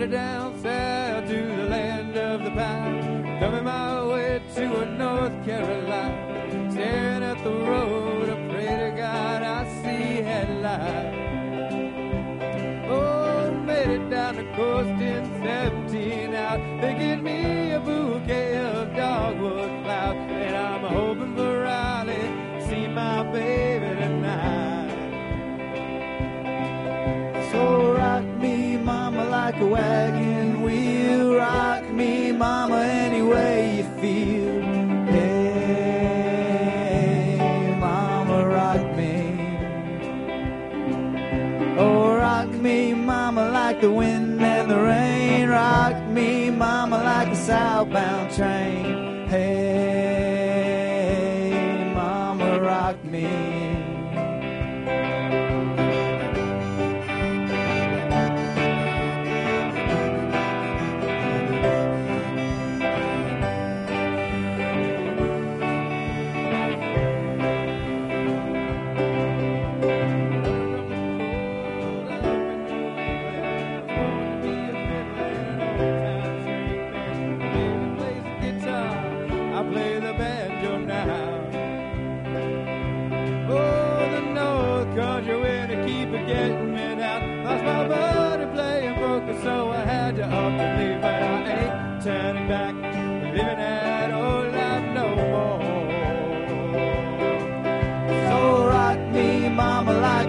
headed down south to the land of the pine. coming my way to a North Carolina, staring at the road. the wind.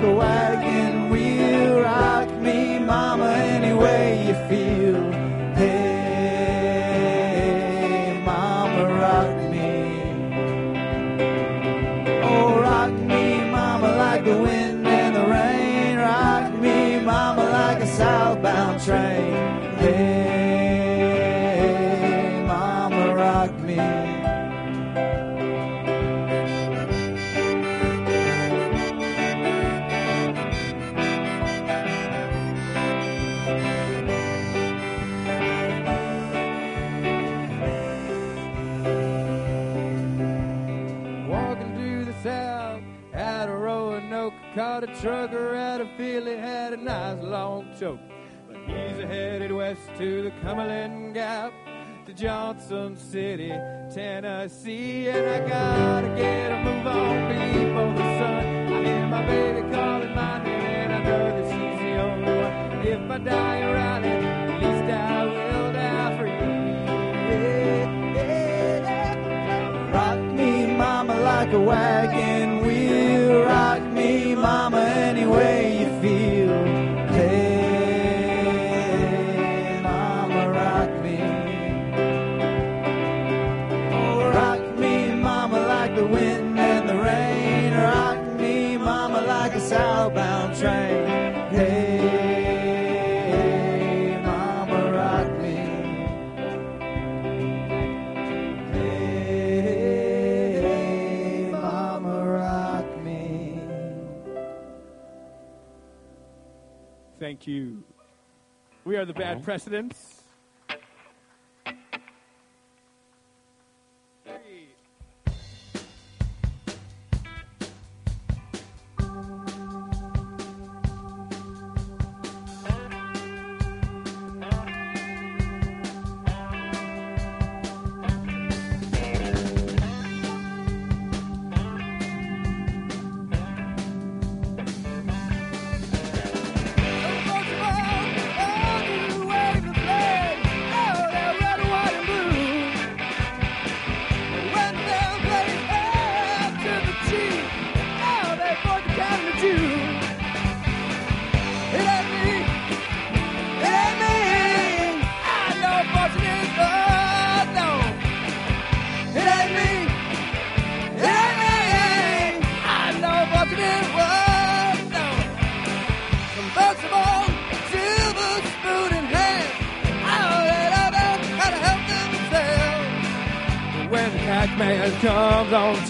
the way. trucker out of Philly had a nice long choke. But he's headed west to the Cumberland Gap, to Johnson City, Tennessee. And I gotta get a move on before the sun. I hear my baby calling my name, and I know that she's the only one. If I die around it, at least I will die for you. Yeah, yeah. Rock me, mama, like a wagon wheel. Rock me, mama away. you. We are the Bad oh. Precedents.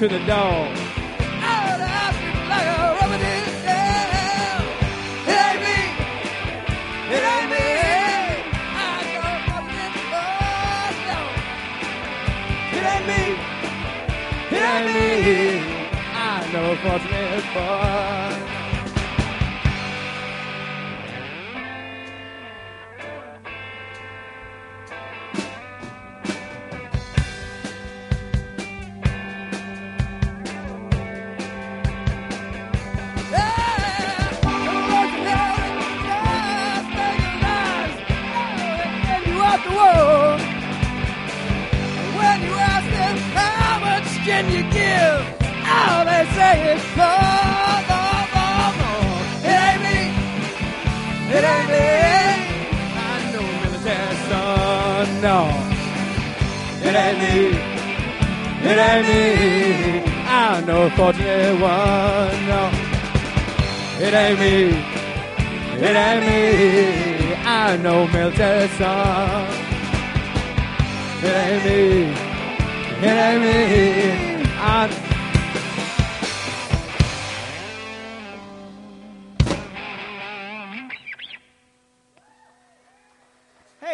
to the dog.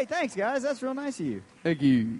thanks, guys. That's real nice of you. Thank you.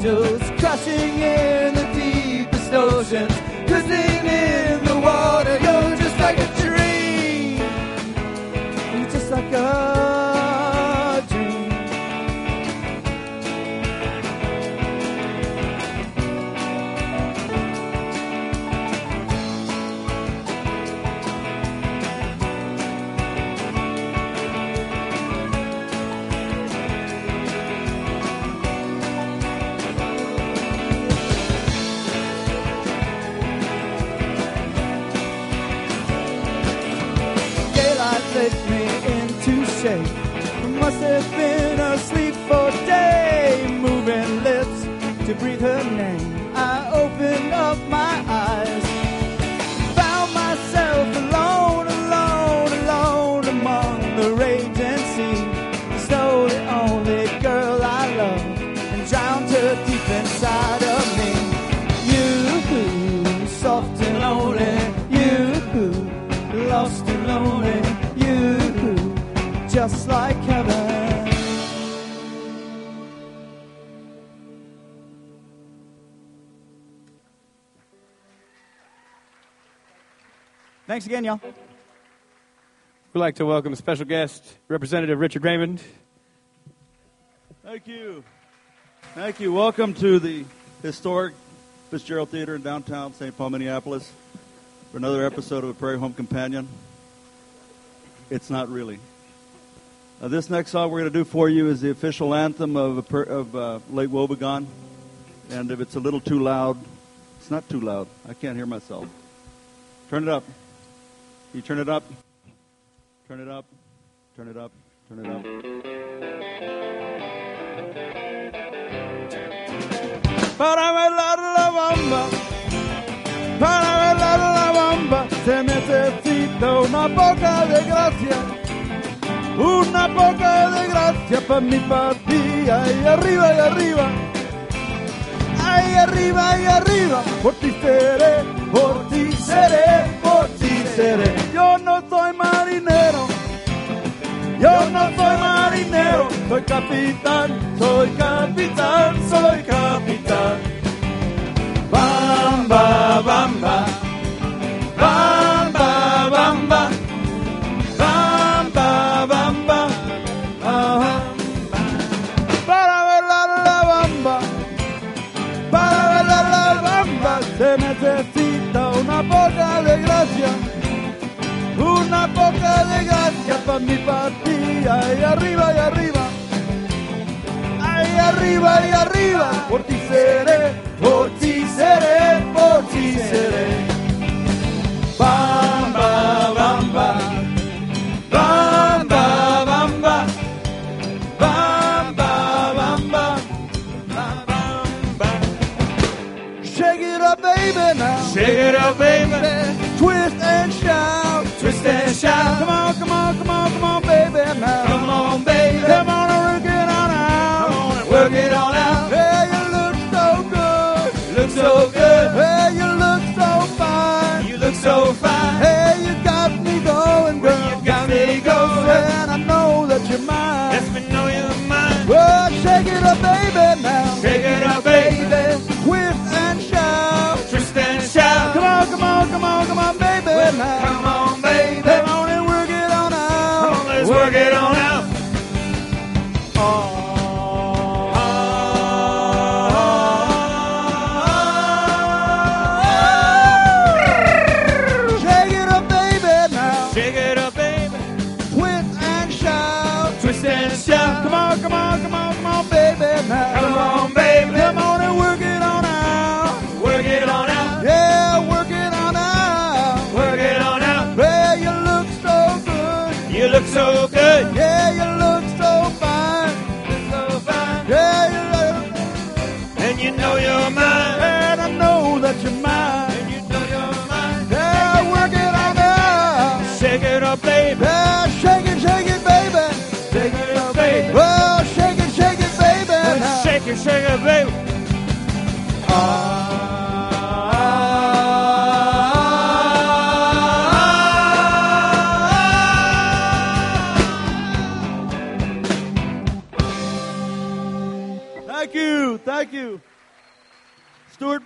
angels crashing in the deepest ocean. again, y'all. We'd like to welcome special guest, Representative Richard Raymond. Thank you. Thank you. Welcome to the historic Fitzgerald Theater in downtown St. Paul, Minneapolis, for another episode of A Prairie Home Companion. It's not really. Uh, this next song we're going to do for you is the official anthem of, of uh, Lake Wobegon. And if it's a little too loud, it's not too loud. I can't hear myself. Turn it up. You turn it up. Turn it up. Turn it up. Turn it up. Para bailar la bamba, para bailar la bamba, se necesita una poca de gracia, una poca de gracia para mi partida y arriba y arriba, ahí arriba y arriba, por ti seré, por ti seré, por. Yo no soy marinero, yo no soy marinero, soy capitán, soy capitán, soy capitán. Bamba, bamba, una poca de gracia para mi partida y arriba y arriba. Ahí arriba y arriba, por ti seré, por ti seré, por ti seré. Bamba, bamba, bamba, bamba, bamba, bamba, bamba. Shake it up, baby, now. Shake it up, baby. Twist and shout, Twist and shout. Come on, come on, come on, come on, baby, now. Come on, baby. Come on and work it on out. Come on and work it on out. Hey, you look so good. You look so good. Hey, you look so fine. You look so fine. Hey, you got me going, girl. You got me going. And I know that you're mine. Let me know you're mine. Well, shake it up, baby, now. Shake it up, baby. Twist and shout. Twist and shout. Come on, come on, come on, come on, baby, now.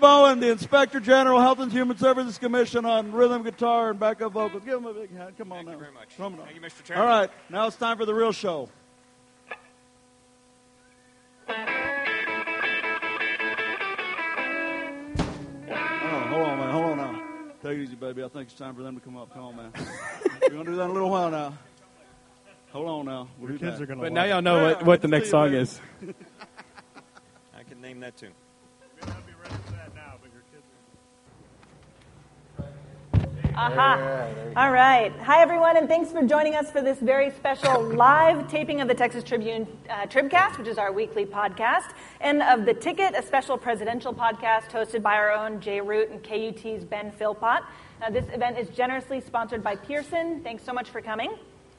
Bowen, the Inspector General, Health and Human Services Commission on rhythm guitar and backup vocals. Give him a big hand. Come on Thank now. you very much. Come on. Thank you, Mr. Chairman. All right, now it's time for the real show. Oh, hold on, man. Hold on now. Take it easy, baby. I think it's time for them to come up. Come on, man. We're going to do that in a little while now. Hold on now. We'll do Kids that. are gonna But now y'all know what, what the next song is. I can name that tune. Aha. All right. Hi, everyone, and thanks for joining us for this very special live taping of the Texas Tribune uh, Tribcast, which is our weekly podcast, and of The Ticket, a special presidential podcast hosted by our own Jay Root and KUT's Ben Philpott. Uh, this event is generously sponsored by Pearson. Thanks so much for coming.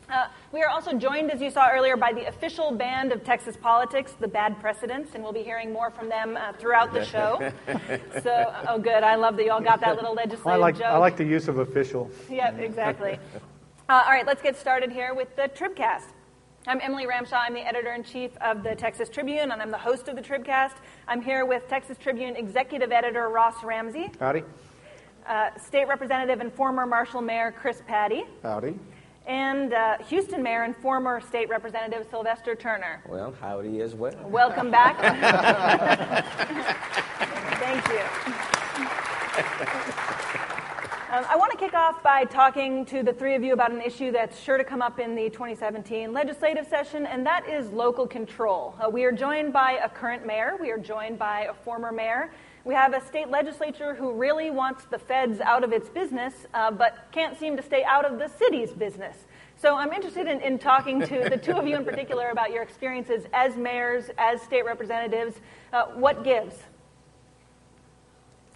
Uh, we are also joined, as you saw earlier, by the official band of Texas politics, the Bad Precedents, and we'll be hearing more from them uh, throughout the show. so, oh, good. I love that you all got that little legislative I like, joke. I like the use of official. Yeah, exactly. Uh, all right, let's get started here with the Tribcast. I'm Emily Ramshaw. I'm the editor in chief of the Texas Tribune, and I'm the host of the Tribcast. I'm here with Texas Tribune executive editor Ross Ramsey, Howdy. uh, state representative and former Marshall Mayor Chris Paddie, Howdy. And uh, Houston Mayor and former state representative Sylvester Turner. Well, howdy as well. Welcome back. Thank you. Um, I want to kick off by talking to the three of you about an issue that's sure to come up in the 2017 legislative session, and that is local control. Uh, we are joined by a current mayor, we are joined by a former mayor. We have a state legislature who really wants the feds out of its business, uh, but can't seem to stay out of the city's business. So I'm interested in, in talking to the two of you in particular about your experiences as mayors, as state representatives. Uh, what gives?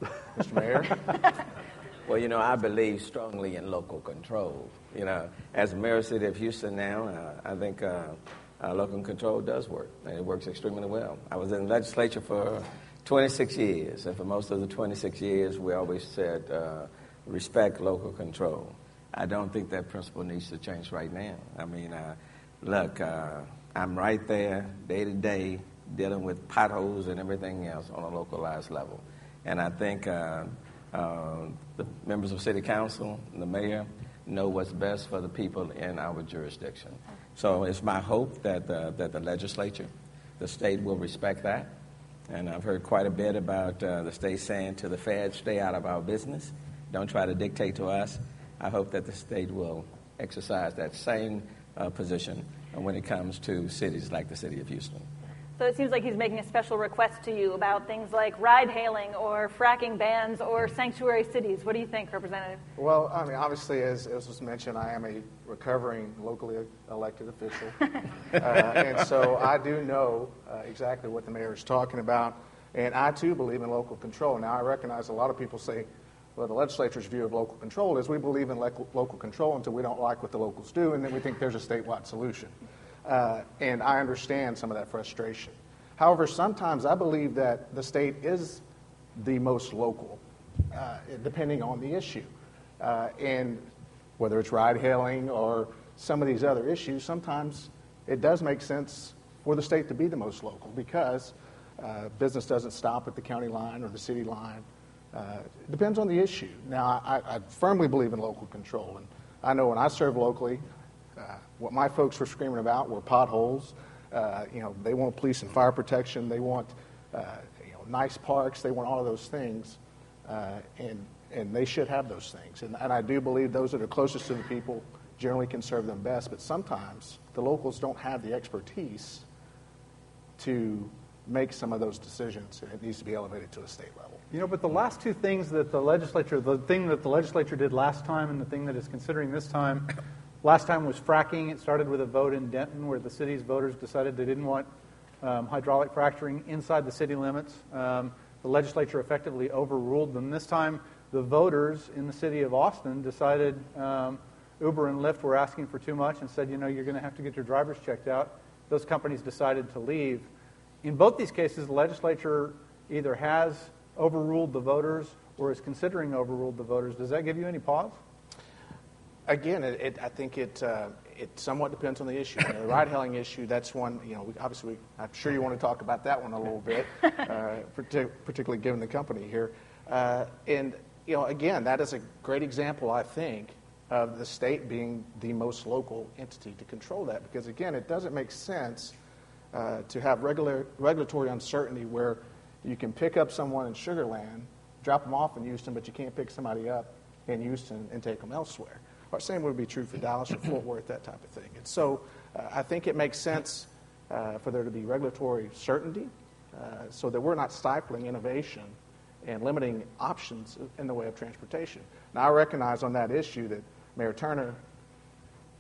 Mr. Mayor? Well, you know, I believe strongly in local control. You know, as mayor of the city of Houston now, uh, I think uh, uh, local control does work, and it works extremely well. I was in the legislature for 26 years, and for most of the 26 years, we always said uh, respect local control. I don't think that principle needs to change right now. I mean, uh, look, uh, I'm right there day to day dealing with potholes and everything else on a localized level. And I think uh, uh, the members of City Council, the mayor, know what's best for the people in our jurisdiction. So it's my hope that that the legislature, the state will respect that. And I've heard quite a bit about uh, the state saying to the feds, stay out of our business. Don't try to dictate to us. I hope that the state will exercise that same uh, position when it comes to cities like the city of Houston. So it seems like he's making a special request to you about things like ride hailing or fracking bans or sanctuary cities. What do you think, Representative? Well, I mean, obviously, as, as was mentioned, I am a recovering locally elected official. uh, and so I do know exactly what the mayor is talking about. And I, too, believe in local control. Now, I recognize a lot of people say, well, the legislature's view of local control is we believe in local control until we don't like what the locals do, and then we think there's a statewide solution. Uh, and I understand some of that frustration. However, sometimes I believe that the state is the most local, uh, depending on the issue. Uh, and whether it's ride hailing or some of these other issues, sometimes it does make sense for the state to be the most local because uh, business doesn't stop at the county line or the city line. Uh, it depends on the issue. Now, I, I, firmly believe in local control. And I know when I served locally, uh, what my folks were screaming about were potholes. Uh, you know, they want police and fire protection. They want uh, you know, nice parks. They want all of those things. Uh, and, and they should have those things. And, and I do believe those that are closest to the people generally can serve them best. But sometimes the locals don't have the expertise to make some of those decisions, and it needs to be elevated to a state level. You know, but the last two things that the legislature, the thing that the legislature did last time and the thing that is considering this time, Last time was fracking. It started with a vote in Denton where the city's voters decided they didn't want um, hydraulic fracturing inside the city limits. Um, the legislature effectively overruled them. This time, the voters in the city of Austin decided um, Uber and Lyft were asking for too much and said, you know, you're going to have to get your drivers checked out. Those companies decided to leave. In both these cases, the legislature either has overruled the voters or is considering overruled the voters. Does that give you any pause? again, it, it, I think it, uh, it somewhat depends on the issue. the ride hailing issue, that's one, you know, we, obviously, we, I'm sure you want to talk about that one a little bit, uh, particularly given the company here. Uh, and, you know, again, that is a great example, I think, of the state being the most local entity to control that. Because, again, it doesn't make sense uh, to have regular, regulatory uncertainty where you can pick up someone in Sugar Land, drop them off in Houston, but you can't pick somebody up in Houston and take them elsewhere. Or same would be true for Dallas or Fort Worth, that type of thing. And so uh, I think it makes sense uh, for there to be regulatory certainty uh, so that we're not stifling innovation and limiting options in the way of transportation. Now, I recognize on that issue that Mayor Turner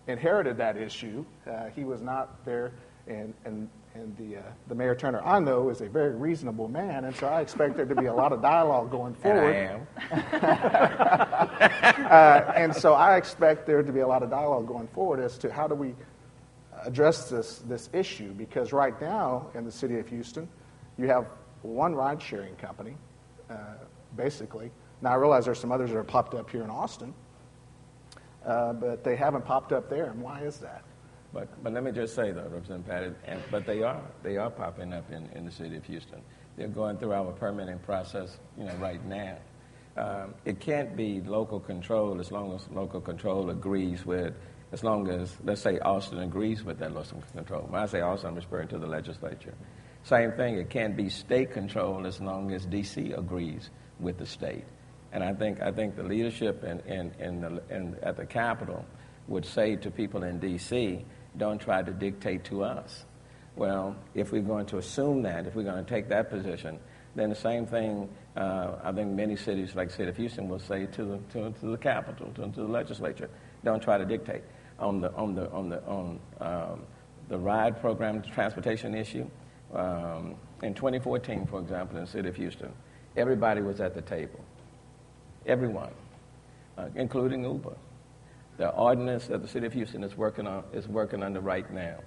inherited that issue. Uh, he was not there, and, and and the, uh, the Mayor Turner I know is a very reasonable man, and so I expect there to be a lot of dialogue going forward. And I am. uh, and so I expect there to be a lot of dialogue going forward as to how do we address this, this issue, because right now in the city of Houston, you have one ride sharing company, uh, basically. Now I realize there's some others that are popped up here in Austin, uh, but they haven't popped up there, and why is that? But, but let me just say, though, Representative Paddie, but they are. They are popping up in, in the city of Houston. They're going through our permitting process, you know, right now. Um, it can't be local control as long as local control agrees with, as long as, let's say, Austin agrees with that local control. When I say Austin, I'm referring to the legislature. Same thing, it can't be state control as long as D.C. agrees with the state. And I think, I think the leadership in, in, in the, in, at the Capitol would say to people in D.C., don't try to dictate to us. Well, if we're going to assume that, if we're going to take that position, then the same thing uh, I think many cities, like the city of Houston, will say to the, to, to the Capitol, to, to, the legislature. Don't try to dictate. On the, on the, on the, on, um, the ride program transportation issue, um, in 2014, for example, in the city of Houston, everybody was at the table. Everyone. uh, including Uber. The ordinance that the city of Houston is working on is working under right now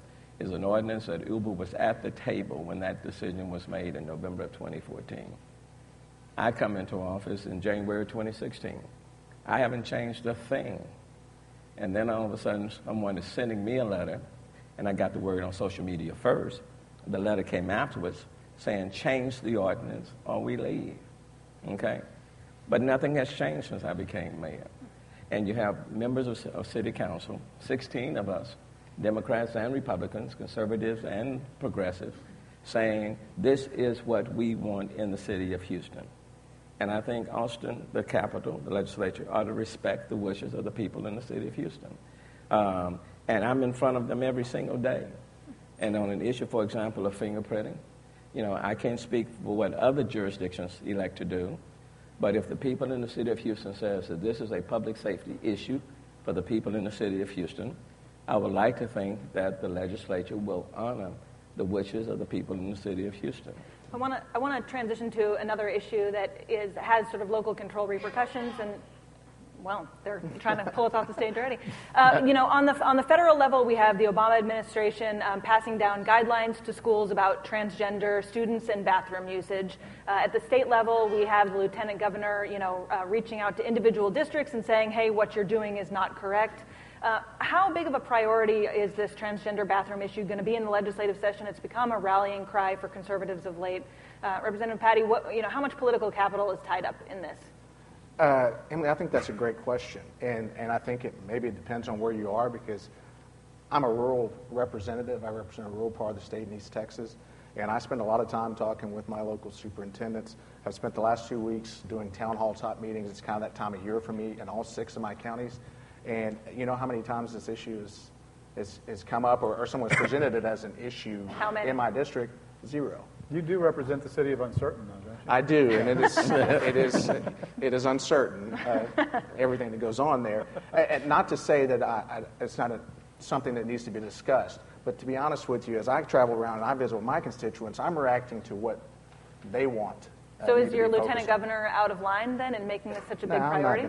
is an ordinance that Uber was at the table when that decision was made in November of 2014. I come into office in January 2016. I haven't changed a thing. And then all of a sudden, someone is sending me a letter, and I got the word on social media first. The letter came afterwards saying, change the ordinance or we leave. Okay? But nothing has changed since I became mayor. And you have members of, of city council, 16 of us, Democrats and Republicans, conservatives and progressives, saying this is what we want in the city of Houston. And I think Austin, the capital, the legislature, ought to respect the wishes of the people in the city of Houston. Um, and I'm in front of them every single day. And on an issue, for example, of fingerprinting, you know, I can't speak for what other jurisdictions elect to do, but if the people in the city of Houston says that this is a public safety issue for the people in the city of Houston, I would like to think that the legislature will honor the wishes of the people in the city of Houston. I want to I want to transition to another issue that is has sort of local control repercussions and. Well, they're trying to pull us off the stage already. Uh, you know, on the on the federal level, we have the Obama administration um, passing down guidelines to schools about transgender students and bathroom usage. Uh, at the state level, we have the lieutenant governor, you know, uh, reaching out to individual districts and saying, "Hey, what you're doing is not correct." Uh, how big of a priority is this transgender bathroom issue going to be in the legislative session? It's become a rallying cry for conservatives of late. Uh, Representative Paddie, what, you know, how much political capital is tied up in this? Uh, Emily, I think that's a great question, and and I think it maybe it depends on where you are because I'm a rural representative. I represent a rural part of the state in East Texas, and I spend a lot of time talking with my local superintendents. I've spent the last two weeks doing town hall top meetings. It's kind of that time of year for me in all six of my counties. And you know how many times this issue is, is, is come up or, or someone's presented it as an issue in my district? Zero. You do represent the city of uncertain, though, don't you? I do, and it is, it is, it is uncertain, uh, everything that goes on there. And not to say that I, I, it's not a, something that needs to be discussed, but to be honest with you, as I travel around and I visit with my constituents, I'm reacting to what they want. Uh, so is your lieutenant governor out of line then in making this such a big no, priority?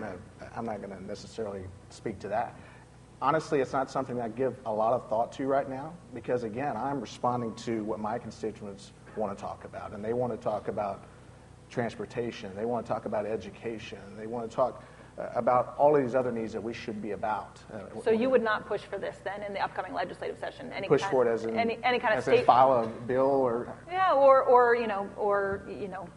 I'm not going to necessarily speak to that. Honestly, it's not something I give a lot of thought to right now because, again, I'm responding to what my constituents want to talk about. And they want to talk about transportation, they want to talk about education, they want to talk uh, about all of these other needs that we should be about. Uh, so you would not push for this then in the upcoming legislative session? Any push kind, for it as in, any, any kind of state file a bill or yeah, or or you know, or you know,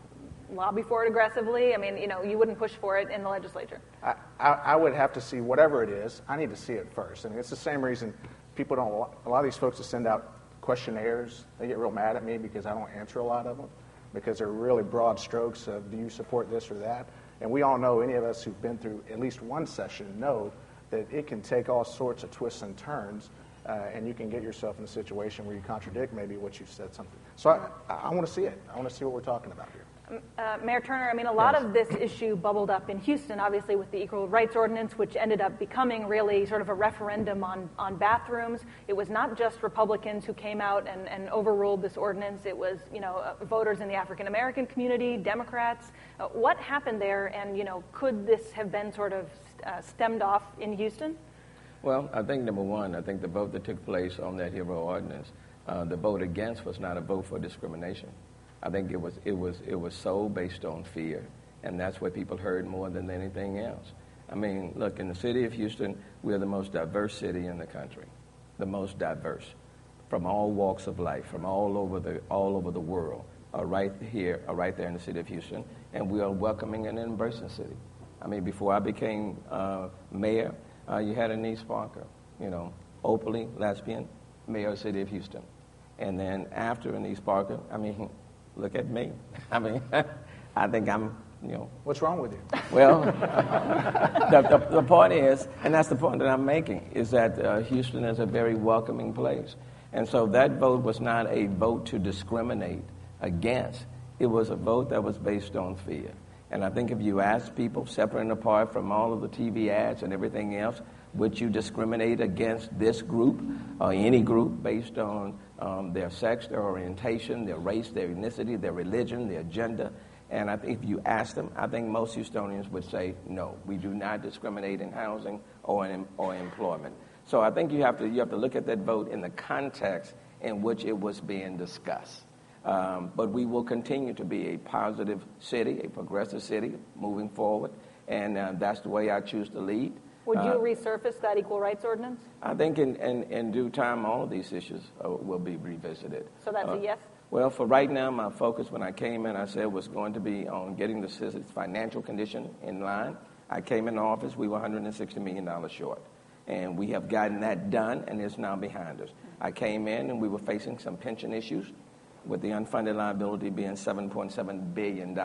lobby for it aggressively? I mean, you know, you wouldn't push for it in the legislature. I, I, I would have to see whatever it is. I need to see it first. I mean, it's the same reason people don't. A lot of these folks that send out questionnaires, they get real mad at me because I don't answer a lot of them because they're really broad strokes of do you support this or that. And we all know, any of us who've been through at least one session know that it can take all sorts of twists and turns. Uh, and you can get yourself in a situation where you contradict maybe what you've said something. So I, I want to see it. I want to see what we're talking about here. Uh, Mayor Turner, I mean, a lot yes. of this issue bubbled up in Houston, obviously, with the Equal Rights Ordinance, which ended up becoming really sort of a referendum on, on bathrooms. It was not just Republicans who came out and, and overruled this ordinance. It was, you know, uh, voters in the African American community, Democrats. Uh, what happened there, and, you know, could this have been sort of uh, stemmed off in Houston? Well, I think, number one, I think the vote that took place on that hero ordinance, uh, the vote against was not a vote for discrimination. I think it was, it was, it was so based on fear, and that's what people heard more than anything else. I mean, look, in the city of Houston, we're the most diverse city in the country, the most diverse, from all walks of life, from all over the, all over the world, are right here, are right there in the city of Houston, and we are welcoming and embracing city. I mean, before I became uh, mayor, uh, you had Annise Parker, you know, openly lesbian, mayor of the city of Houston. And then after Annise Parker, I mean, look at me. I mean, I think I'm, you know. What's wrong with you? Well, the, the, the, point is, and that's the point that I'm making, is that uh, Houston is a very welcoming place. And so that vote was not a vote to discriminate against, it was a vote that was based on fear. And I think if you ask people, separate and apart from all of the TV ads and everything else, would you discriminate against this group or any group based on um, their sex, their orientation, their race, their ethnicity, their religion, their gender? And I think if you ask them, I think most Houstonians would say, no, we do not discriminate in housing or in or employment. So I think you have to you have to look at that vote in the context in which it was being discussed. Um, but we will continue to be a positive city, a progressive city, moving forward, and uh, that's the way I choose to lead. Would you Uh, resurface that equal rights ordinance? I think in, in, in due time, all of these issues uh, will be revisited. So that's a Uh, yes? Well, for right now, my focus when I came in, I said was going to be on getting the city's financial condition in line. I came in office, we were $160 million short. And we have gotten that done, and it's now behind us. I came in, and we were facing some pension issues, with the unfunded liability being $7.7 billion.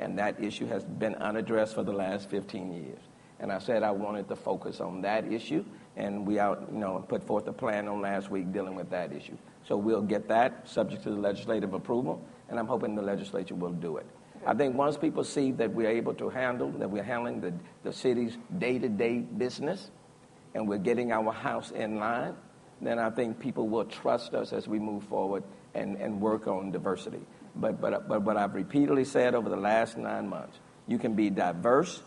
And that issue has been unaddressed for the last 15 years. And I said I wanted to focus on that issue, and we out, you know, put forth a plan on last week dealing with that issue. So we'll get that subject to the legislative approval, and I'm hoping the legislature will do it. I think once people see that we're able to handle, that we're handling the, the city's day-to-day business, and we're getting our house in line, then I think people will trust us as we move forward and, and work on diversity. But, but, but what I've repeatedly said over the last nine months, you can be diverse,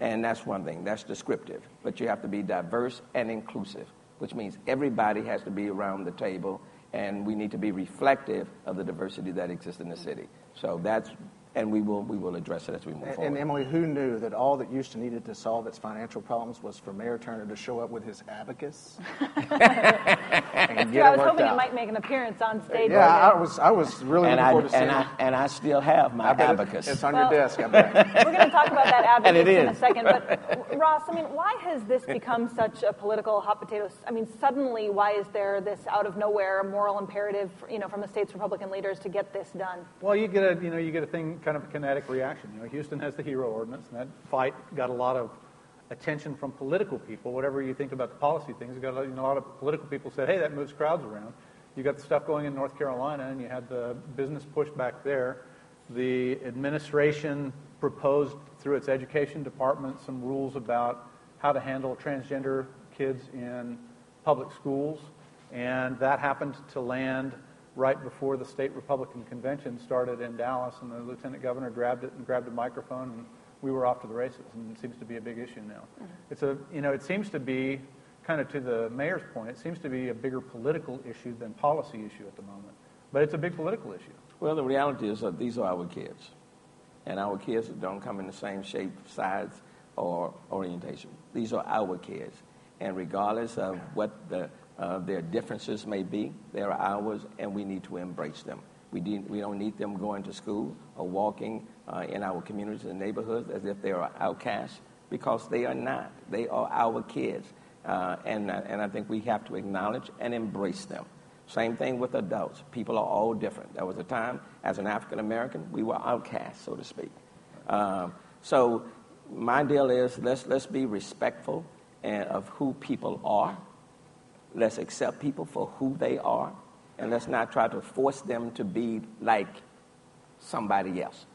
and that's one thing, that's descriptive. But you have to be diverse and inclusive, which means everybody has to be around the table, and we need to be reflective of the diversity that exists in the city. So that's, and we will, we will address it as we move And, forward. and Emily, who knew that all that Houston needed to solve its financial problems was for Mayor Turner to show up with his abacus and get I it was hoping out? it might make an appearance on stage. yeah, I today. was, I was really and looking I, forward to seeing and, I, it. and I still have my I bet it- abacus. it's on Well- your desk, I bet. We're going to talk about that And it in a second. But Ross, I mean, why has this become such a political hot potato? I mean, suddenly, why is there this out of nowhere moral imperative, you know, from the state's Republican leaders to get this done? Well, you get a you know you get a thing kind of a kinetic reaction. You know, Houston has the hero ordinance, and that fight got a lot of attention from political people. Whatever you think about the policy things, got a lot- you know, a lot of political people said, "Hey, that moves crowds around." You got the stuff going in North Carolina, and you had the business pushback there. The administration proposed through its education department some rules about how to handle transgender kids in public schools, and that happened to land right before the state Republican convention started in Dallas, and the lieutenant governor grabbed it and grabbed a microphone, and we were off to the races. And it seems to be a big issue now. Mm-hmm. It's a, you know, it seems to be kind of to the mayor's point. It seems to be a bigger political issue than policy issue at the moment, but it's a big political issue. Well, the reality is that these are our kids. And our kids don't come in the same shape, size, or orientation. These are our kids. And regardless of what the, uh, their differences may be, they are ours, and we need to embrace them. We, de- we don't need them going to school or walking uh, in our communities and neighborhoods as if they are outcasts, because they are not. They are our kids. Uh, and, uh, and I think we have to acknowledge and embrace them. Same thing with adults. People are all different. There was a time, as an African American, we were outcasts, so to speak. Um, so my deal is let's let's be respectful and, of who people are. Let's accept people for who they are, and let's not try to force them to be like somebody else.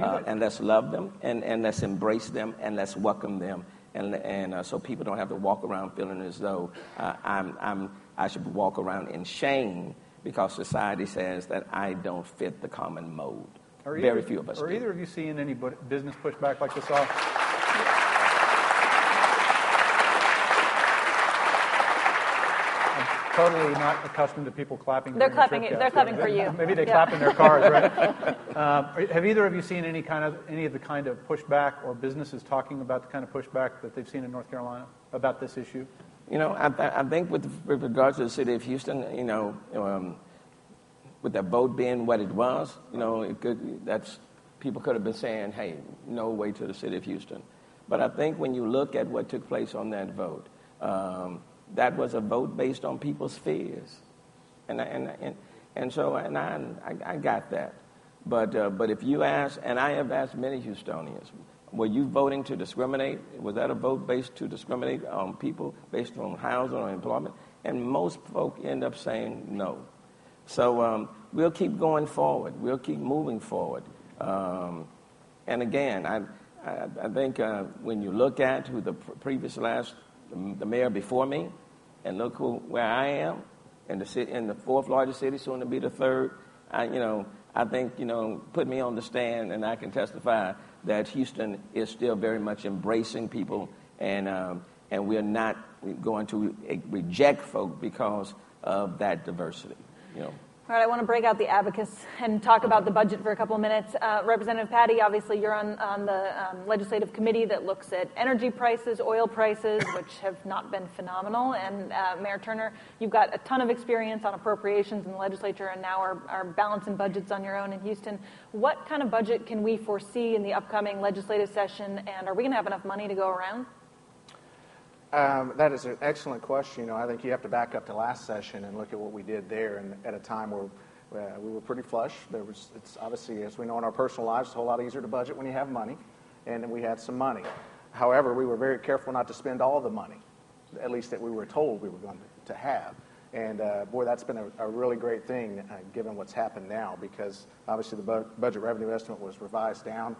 Uh, and let's love them, and, and let's embrace them, and let's welcome them, and, and uh, so people don't have to walk around feeling as though uh, I'm, I'm, I should walk around in shame because society says that I don't fit the common mold. Are Very either- few of us Are do. either of you seeing any business pushback like this off? Totally not accustomed to people clapping. They're during the clapping they're clapping for you. Maybe they Yeah. clap in their cars, right? um, have either of you seen any kind of any of the kind of pushback or businesses talking about the kind of pushback that they've seen in North Carolina about this issue? You know, I, I think with, with regards to the city of Houston, you know, um, with that vote being what it was, you know, it could, that's, people could have been saying, hey, no way to the city of Houston. But I think when you look at what took place on that vote, um, that was a vote based on people's fears. And, and, and, and so, and I, I, I got that. But, uh, but if you ask, and I have asked many Houstonians, were you voting to discriminate? Was that a vote based to discriminate on people based on housing or employment? And most folk end up saying no. So um, we'll keep going forward. We'll keep moving forward. Um, and again, I, I, I think uh, when you look at who the pr- previous last, the mayor before me, and look who, where I am, in the, city, in the fourth largest city, soon to be the third, I, you know, I think, you know, put me on the stand and I can testify that Houston is still very much embracing people and, um, and we're not going to reject folk because of that diversity, you know. All right, I want to break out the abacus and talk about the budget for a couple of minutes. Uh, Representative Paddie, obviously, you're on, on the um, legislative committee that looks at energy prices, oil prices, which have not been phenomenal. And uh, Mayor Turner, you've got a ton of experience on appropriations in the legislature and now are, are balancing budgets on your own in Houston. What kind of budget can we foresee in the upcoming legislative session, and are we going to have enough money to go around? Um, that is an excellent question. You know, I think you have to back up to last session and look at what we did there, and at a time where uh, we were pretty flush. There was, it's obviously, as we know in our personal lives, it's a whole lot easier to budget when you have money, and we had some money. However, we were very careful not to spend all the money, at least that we were told we were going to, have. And uh, boy, that's been a, a really great thing uh, given what's happened now, because obviously the bu- budget revenue estimate was revised down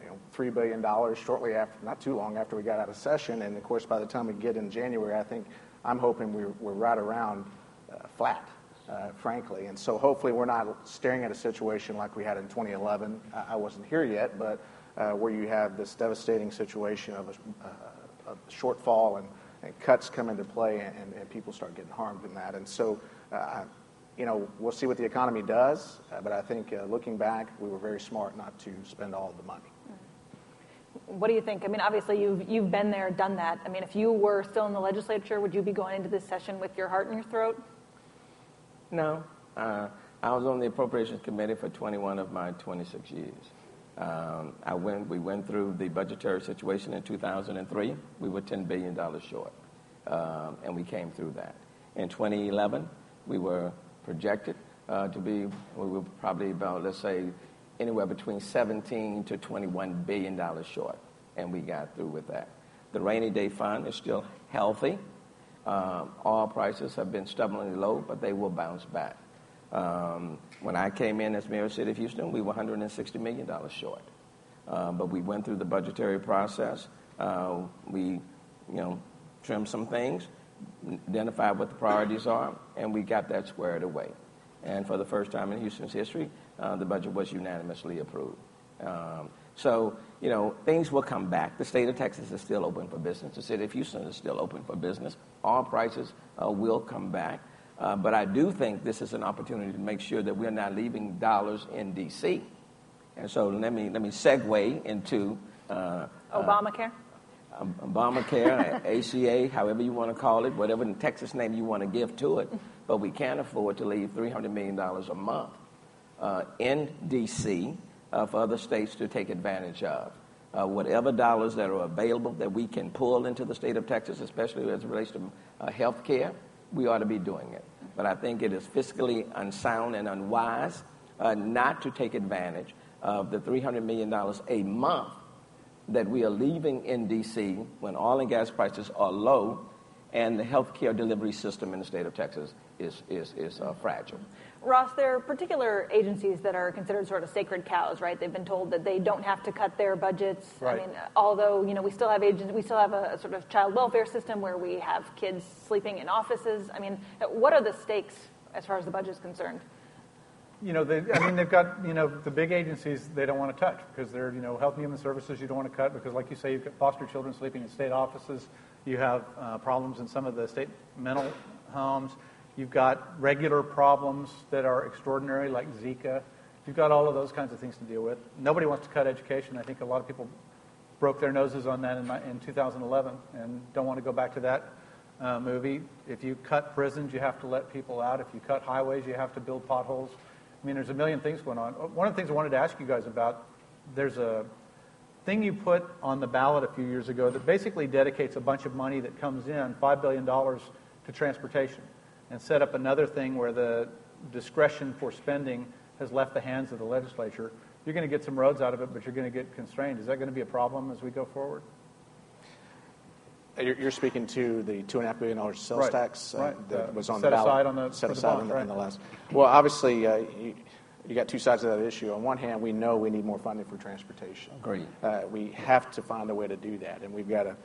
you know, $3 billion shortly after, not too long after we got out of session. And of course, by the time we get in January, I think I'm hoping we're, we're right around uh, flat, uh, frankly. And so hopefully we're not staring at a situation like we had in 2011. I, I wasn't here yet, but uh, where you have this devastating situation of a, uh, a shortfall and, and, cuts come into play and, and, people start getting harmed in that. And so, uh, you know, we'll see what the economy does, but I think looking back, we were very smart not to spend all of the money. What do you think? I mean, obviously, you've, you've been there, done that. I mean, if you were still in the legislature, would you be going into this session with your heart in your throat? No. Uh, I was on the Appropriations Committee for 21 of my 26 years. Um, I went, we went through the budgetary situation in 2003. We were $10 billion short, um, and we came through that. In 2011, we were projected uh, to be, probably about, let's say, anywhere between 17 to 21 billion dollars short, and we got through with that. The rainy day fund is still healthy. Um, oil prices have been stubbornly low, but they will bounce back. Um, when I came in as mayor of city of Houston, we were 160 million dollars short, uh, but we went through the budgetary process. Uh, we, you know, trimmed some things, identified what the priorities are, and we got that squared away. And for the first time in Houston's history, uh, the budget was unanimously approved. Um, so, you know, things will come back. The state of Texas is still open for business. The city of Houston is still open for business. All prices uh, will come back. Uh, but I do think this is an opportunity to make sure that we're not leaving dollars in D.C. And so let me, let me segue into uh, Obamacare. Obamacare, ACA, however you want to call it, whatever the Texas name you want to give to it. But we can't afford to leave $300 million a month uh, in D.C. Uh, for other states to take advantage of. Uh, whatever dollars that are available that we can pull into the state of Texas, especially as it relates to uh, health care, we ought to be doing it. But I think it is fiscally unsound and unwise uh, not to take advantage of the $300 million a month that we are leaving in D.C. when oil and gas prices are low and the health care delivery system in the state of Texas is, is, is uh, fragile. Ross, there are particular agencies that are considered sort of sacred cows, right? They've been told that they don't have to cut their budgets. Right. I mean, although you know we still have agents, we still have a, a, sort of child welfare system where we have kids sleeping in offices. I mean, what are the stakes as far as the budget is concerned? You know, they, I mean, they've got you know the big agencies they don't want to touch because they're you know health and human services you don't want to cut because like you say you've got foster children sleeping in state offices. You have uh, problems in some of the state mental homes. You've got regular problems that are extraordinary, like Zika. You've got all of those kinds of things to deal with. Nobody wants to cut education. I think a lot of people broke their noses on that in, my, in 2011 and don't want to go back to that uh, movie. If you cut prisons, you have to let people out. If you cut highways, you have to build potholes. I mean, there's a million things going on. One of the things I wanted to ask you guys about, there's a thing you put on the ballot a few years ago that basically dedicates a bunch of money that comes in, $5 billion, to transportation and set up another thing where the discretion for spending has left the hands of the legislature. You're going to get some roads out of it, but you're going to get constrained. Is that going to be a problem as we go forward? You're, speaking to the two and a half billion dollars sales right. tax uh, right. that uh, was on set the ballot. Aside on the, set aside aside bond, the, right. in the last. Well, obviously, uh, you, you, got two sides of that issue. On one hand, we know we need more funding for transportation. Agreed. Uh, we have to find a way to do that, and we've got to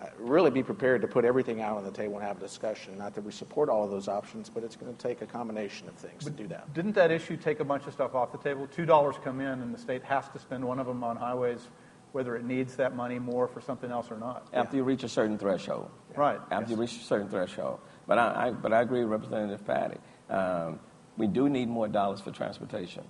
uh, really be prepared to put everything out on the table and have a discussion. Not that we support all of those options, but it's going to take a combination of things to do that. Didn't that issue take a bunch of stuff off the table? Two dollars come in, and the state has to spend one of them on highways, whether it needs that money more for something else or not. After you reach a certain threshold. Right. After you reach a certain threshold. But I, I, but I agree with Representative Paddie. Um, we do need more dollars for transportation.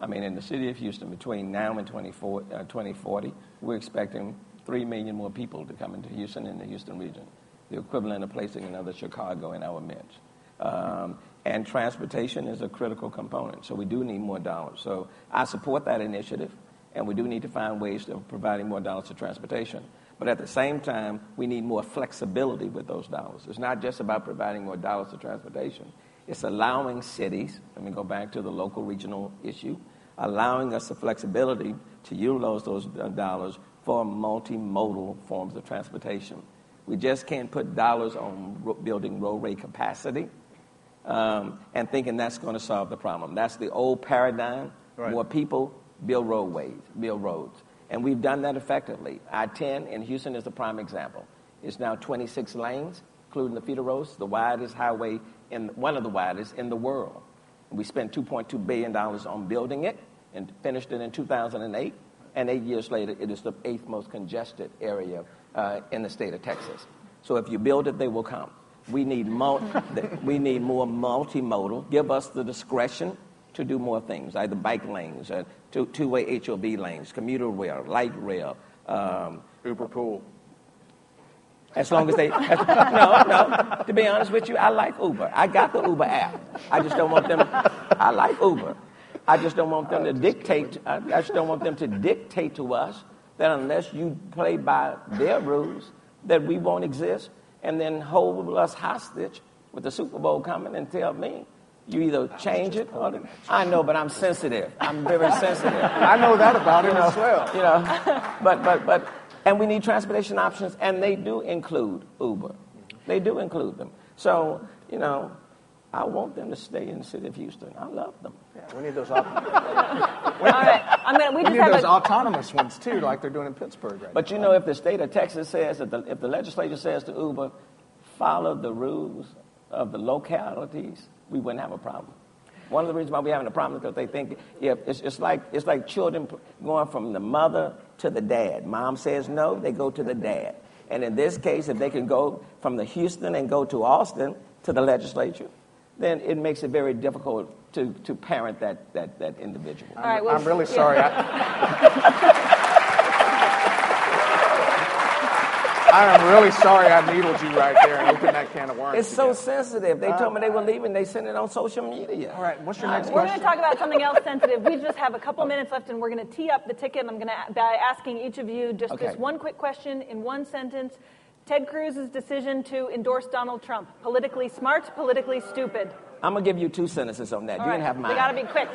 I mean, in the city of Houston, between now and 24, uh, 2040, we're expecting 3 million more people to come into Houston and the Houston region, the equivalent of placing another Chicago in our midst. Um, and transportation is a critical component, so we do need more dollars. So I support that initiative, and we do need to find ways of providing more dollars to transportation. But at the same time, we need more flexibility with those dollars. It's not just about providing more dollars to transportation. It's allowing cities, let me go back to the local regional issue, allowing us the flexibility to utilize those dollars for multimodal forms of transportation. We just can't put dollars on ro- building roadway capacity um, and thinking that's going to solve the problem. That's the old paradigm. Right. More people, build roadways, build roads. And we've done that effectively. I 10 in Houston is a prime example. It's now 26 lanes, including the feeder roads, the widest highway, in, one of the widest in the world. We spent $2.2 billion on building it and finished it in 2008. And eight years later, it is the eighth most congested area uh, in the state of Texas. So if you build it, they will come. We need, mul- we need more multimodal. Give us the discretion to do more things, either bike lanes, uh, two, two-way HOV lanes, commuter rail, light rail. Um, Uber pool. as long as they, as, no, no. To be honest with you, I like Uber. I got the Uber app. I just don't want them. I like Uber. I just don't want them to dictate. I I just don't want them to dictate to us that unless you play by their rules, that we won't exist, and then hold us hostage with the Super Bowl coming and tell me you either change it or I know, but I'm sensitive. I'm very sensitive. I know that about him as well. You know, but but but, and we need transportation options, and they do include Uber. They do include them. So you know, I want them to stay in the city of Houston. I love them. We need those, op- All right, I'm gonna. We we just need have those a. autonomous ones too, like they're doing in Pittsburgh right But you know, if the state of Texas says that the, if the legislature says to Uber, follow the rules of the localities, we wouldn't have a problem. One of the reasons why we're having a problem is because they think yeah, it's, it's like it's like children going from the mother to the dad. Mom says no, they go to the dad. And in this case, if they can go from the Houston and go to Austin to the legislature, then it makes it very difficult to, to parent that, that, that individual. All right, well, I'm really yeah. sorry. I, I am really sorry I needled you right there and opened that can of worms. It's so again. sensitive. They told me they were oh, leaving. They sent it on social media. All right, what's your next question? We're going to talk about something else sensitive. We just have a couple minutes left, and we're going to tee up the ticket. I'm going to by asking each of you just Okay. this one quick question in one sentence. Ted Cruz's decision to endorse Donald Trump: politically smart, politically stupid. I'm gonna give you two sentences on that. All you right, can have mine. They got to be quick.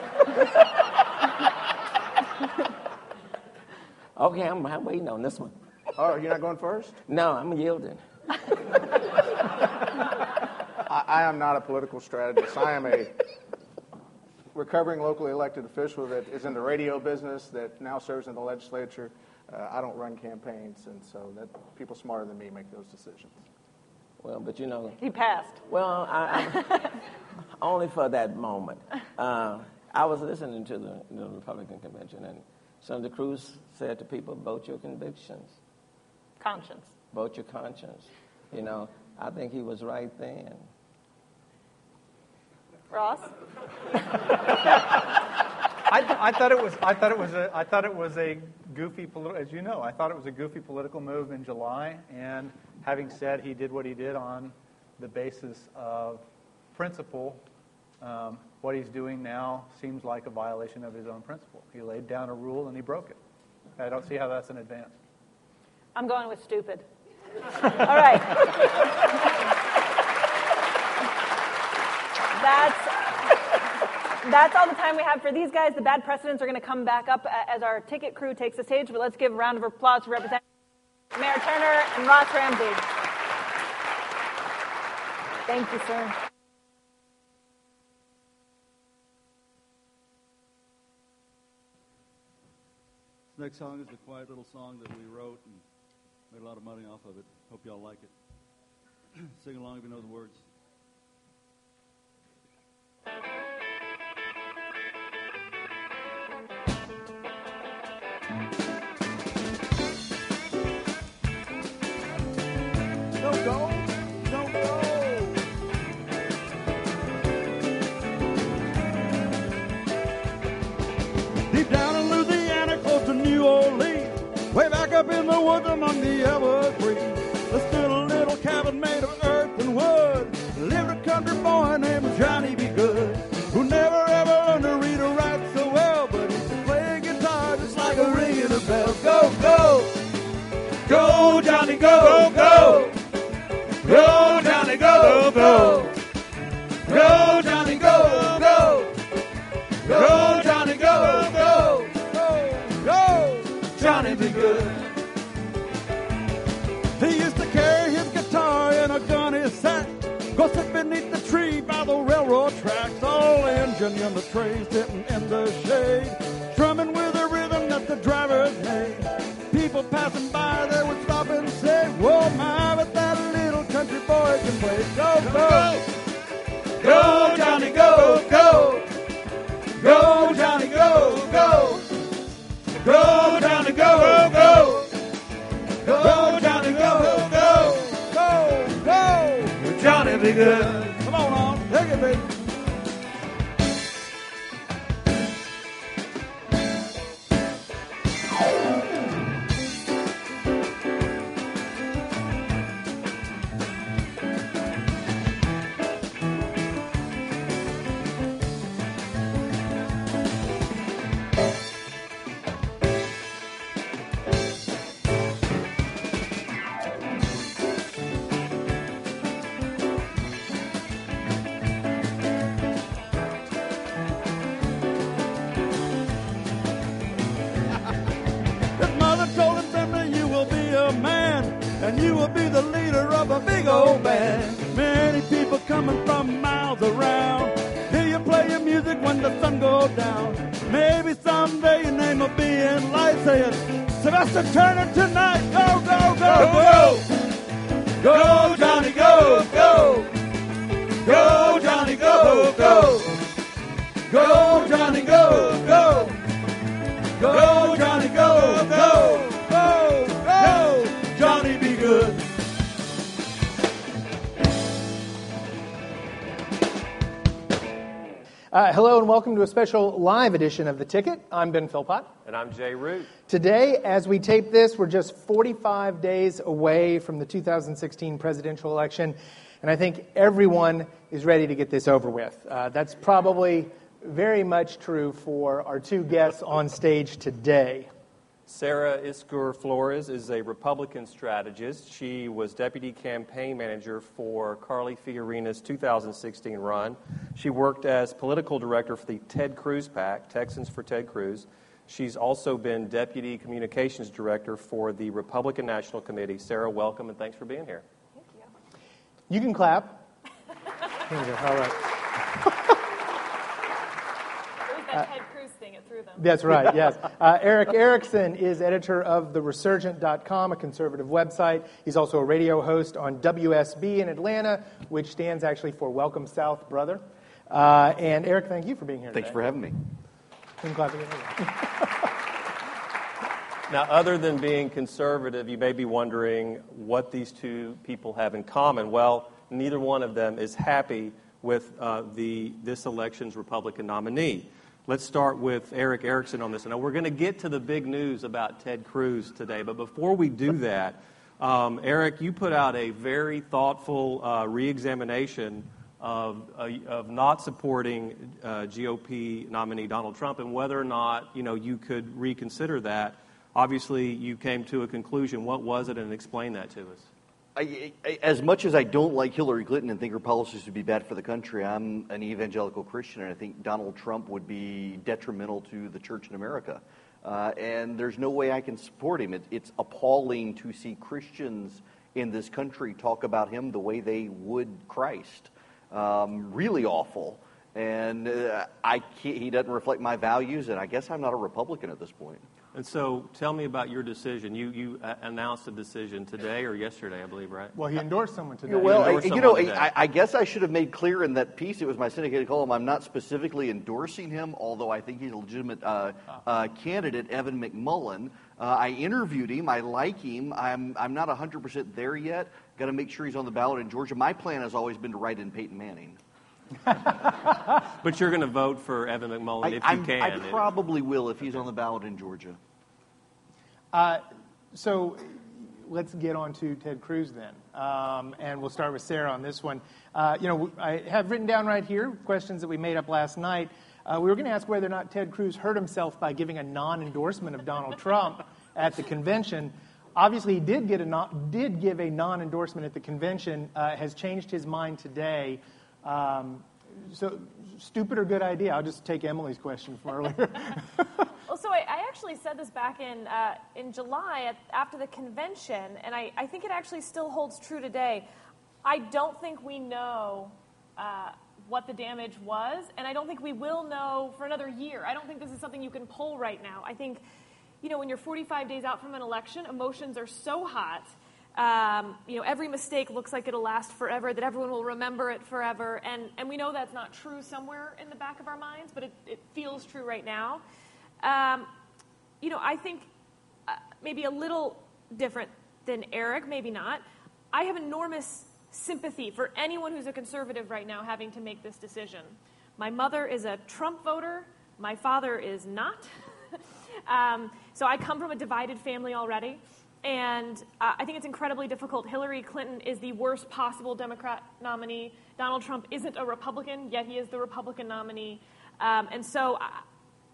Okay, I'm, I'm waiting on this one. Oh, you're not going first? No, I'm yielding. I, I am not a political strategist. I am a recovering locally elected official that is in the radio business that now serves in the legislature. Uh, I don't run campaigns, and so that people smarter than me make those decisions. Well, but you know, He passed. well, I, I'm, only for that moment. Uh, I was listening to the, the Republican convention, and Senator Cruz said to people, "Vote your convictions, Conscience. vote your conscience." You know, I think he was right then. Ross. I, I thought it was. I thought it was a. I thought it was a goofy political. As you know, I thought it was a goofy political move in July. And having said he did what he did on the basis of principle, um, what he's doing now seems like a violation of his own principle. He laid down a rule and he broke it. I don't see how that's an advance. I'm going with stupid. All right. That's that's all the time we have for these guys. The bad precedents are going to come back up uh, as our ticket crew takes the stage. But let's give a round of applause to Representative Mayor Turner and Ross Ramsey. Thank you, sir. This next song is a quiet little song that we wrote and Made a lot of money off of it. Hope y'all like it. Sing along if you know the words. Don't go, up in the woods among the evergreens, there stood a little cabin made of earth and wood. Lived a country boy and the train sitting in the shade, drumming with a rhythm that the drivers made. People passing by, they would stop and say, Whoa, my, but that little country boy can play. Go, go, go, Johnny, go, go. Go, Johnny, go, go. Go, Johnny, go, go. Go, Go, Johnny, go, go. Go, go. Go. Johnny be good. Come on, on. Take it, baby. And you will be the leader of a big old band. Many people coming from miles around. Hear you play your music when the sun goes down. Maybe someday your name will be in lights saying, Sylvester Turner tonight. Go, go, go, go. Go, Johnny, go, Uh, hello and welcome to a special live edition of The Ticket. I'm Ben Philpott. And I'm Jay Root. Today, as we tape this, we're just 45 days away from the 2016 presidential election, and I think everyone is ready to get this over with. Uh, that's probably very much true for our two guests on stage today. Sarah Isgur Flores is a Republican strategist. She was deputy campaign manager for Carly Fiorina's 2016 run. She worked as political director for the Ted Cruz PAC, Texans for Ted Cruz. She's also been deputy communications director for the Republican National Committee. Sarah, welcome and thanks for being here. Thank you You can clap. There you go. All right. That's right, yes. Uh, Erick Erickson is editor of TheResurgent.com, a conservative website. He's also a radio host on WSB in Atlanta, which stands actually for Welcome South, Brother. Uh, and Erick, thank you for being here Thanks today. for having me. I'm glad to get here. Now, other than being conservative, you may be wondering what these two people have in common. Well, neither one of them is happy with uh, the, this election's Republican nominee. Let's start with Erick Erickson on this. Now, we're going to get to the big news about Ted Cruz today, but before we do that, um, Erick, you put out a very thoughtful uh, reexamination of, uh, of not supporting uh, GOP nominee Donald Trump and whether or not you know you could reconsider that. Obviously, you came to a conclusion. What was it, and explain that to us. I, I, as much as I don't like Hillary Clinton and think her policies would be bad for the country, I'm an evangelical Christian, and I think Donald Trump would be detrimental to the church in America. Uh, and there's no way I can support him. It, it's appalling to see Christians in this country talk about him the way they would Christ. Um, really awful. And uh, I he doesn't reflect my values, and I guess I'm not a Republican at this point. And so, tell me about your decision. You you uh, announced a decision today or yesterday, I believe, right? Well, he endorsed someone today. Well, I, endorse you know. I, I guess I should have made clear in that piece. It was my syndicated column. I'm not specifically endorsing him, although I think he's a legitimate uh, uh, candidate, Evan McMullin. Uh, I interviewed him. I like him. I'm I'm not 100 percent there yet. Got to make sure he's on the ballot in Georgia. My plan has always been to write in Peyton Manning. But you're going to vote for Evan McMullin I, if you I'm- can. I probably will if he's on the ballot in Georgia. Uh, so let's get on to Ted Cruz then. Um, and we'll start with Sarah on this one. Uh, you know, I have written down right here questions that we made up last night. Uh, we were going to ask whether or not Ted Cruz hurt himself by giving a non endorsement of Donald Trump at the convention. Obviously, he did, get a non- did give a non endorsement at the convention, uh, has changed his mind today. Um, so, stupid or good idea? I'll just take Emily's question from earlier. Well, so I, I actually said this back in uh, in July at, after the convention, and I, I think it actually still holds true today. I don't think we know uh, what the damage was, and I don't think we will know for another year. I don't think this is something you can pull right now. I think, you know, when you're 45 days out from an election, emotions are so hot. Um, you know, every mistake looks like it'll last forever, that everyone will remember it forever. And, and we know that's not true somewhere in the back of our minds, but it, it feels true right now. Um, you know, I think uh, maybe a little different than Erick, maybe not. I have enormous sympathy for anyone who's a conservative right now having to make this decision. My mother is a Trump voter, my father is not. um, so I come from a divided family already. And uh, I think it's incredibly difficult. Hillary Clinton is the worst possible Democrat nominee. Donald Trump isn't a Republican, yet he is the Republican nominee. Um, and so I,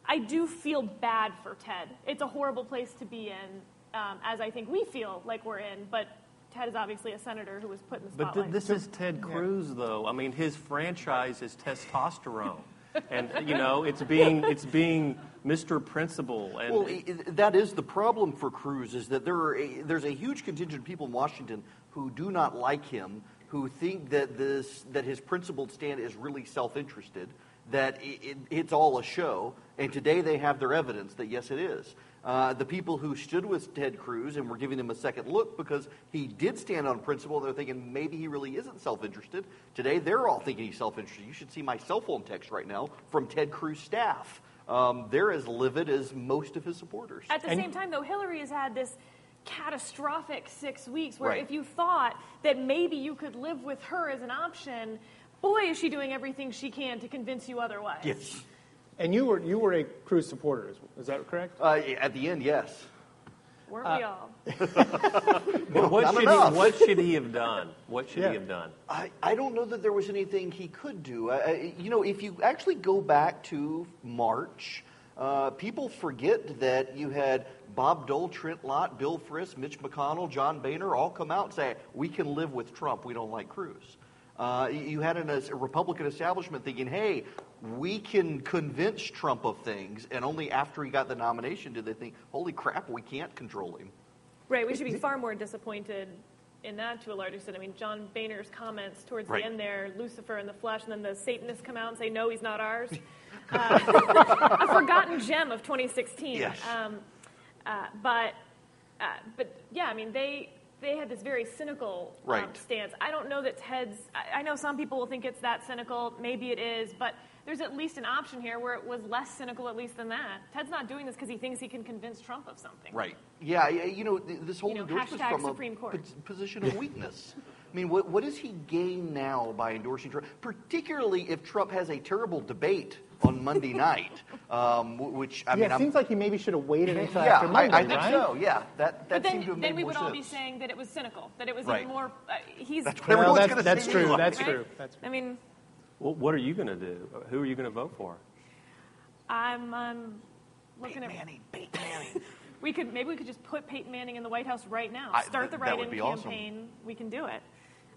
I do feel bad for Ted. It's a horrible place to be in, um, as I think we feel like we're in. But Ted is obviously a senator who was put in the But spotlight. th- this is Ted Cruz, though. I mean, his franchise is testosterone, and you know, it's being it's being Mr. Principle, and Well, that is the problem for Cruz is that there are a, there's a huge contingent of people in Washington who do not like him, who think that this that his principled stand is really self-interested, that i it, it's all a show, and today they have their evidence that yes, it is. Uh, the people who stood with Ted Cruz and were giving him a second look because he did stand on principle, they're thinking maybe he really isn't self-interested. Today, they're all thinking he's self-interested. You should see my cell phone text right now from Ted Cruz staff. Um, they're as livid as most of his supporters. At the same time, though, Hillary has had this catastrophic six weeks where Right. if you thought that maybe you could live with her as an option, boy, is she doing everything she can to convince you otherwise. Yes. And you were, you were a Cruz supporter, is, is that correct? Uh, at the end, yes. Weren't Uh, we all? But what Not should enough. he what should he have done? What should Yeah. he have done? I, I don't know that there was anything he could do. I, I, you know, if you actually go back to March, uh, people forget that you had Bob Dole, Trent Lott, Bill Frist, Mitch McConnell, John Boehner all come out and say, we can live with Trump. We don't like Cruz. Uh, you- you had an, a Republican establishment thinking, hey, we can convince Trump of things. And only after he got the nomination did they think, holy crap, we can't control him. Right, we should be far more disappointed in that to a large extent. I mean, John Boehner's comments towards Right. the end there, Lucifer in the flesh, and then the Satanists come out and say, no, he's not ours. Uh, a forgotten gem of 2016. Yes. Um, uh, but, uh, but yeah, I mean, they they had this very cynical um, Right. stance. I don't know that Ted's. I, I know some people will think it's that cynical. Maybe it is, but there's at least an option here where it was less cynical, at least than that. Ted's not doing this because he thinks he can convince Trump of something. Right. Yeah, yeah, you know, this whole You know, endorsement hashtag from Supreme a Court. pos- position of weakness. I mean, what, what does he gain now by endorsing Trump? Particularly if Trump has a terrible debate on Monday night, um, which I yeah, mean, it I'm, seems like he maybe should have waited until yeah, after Monday, I, I think right? so. Yeah, that But that seemed to then, have then made we more would all be saying that it was cynical, that it was Right. even more. Uh, he's. That's what Well, everyone's that's, going to that's say. true. anyway. That's Right? true. That's true. I mean, Well, what are you going to do? Who are you going to vote for? I'm, I'm looking at. Manning, Peyton Manning. We could maybe we could just put Peyton Manning in the White House right now. I- Start the that write-in be awesome. campaign. We can do it.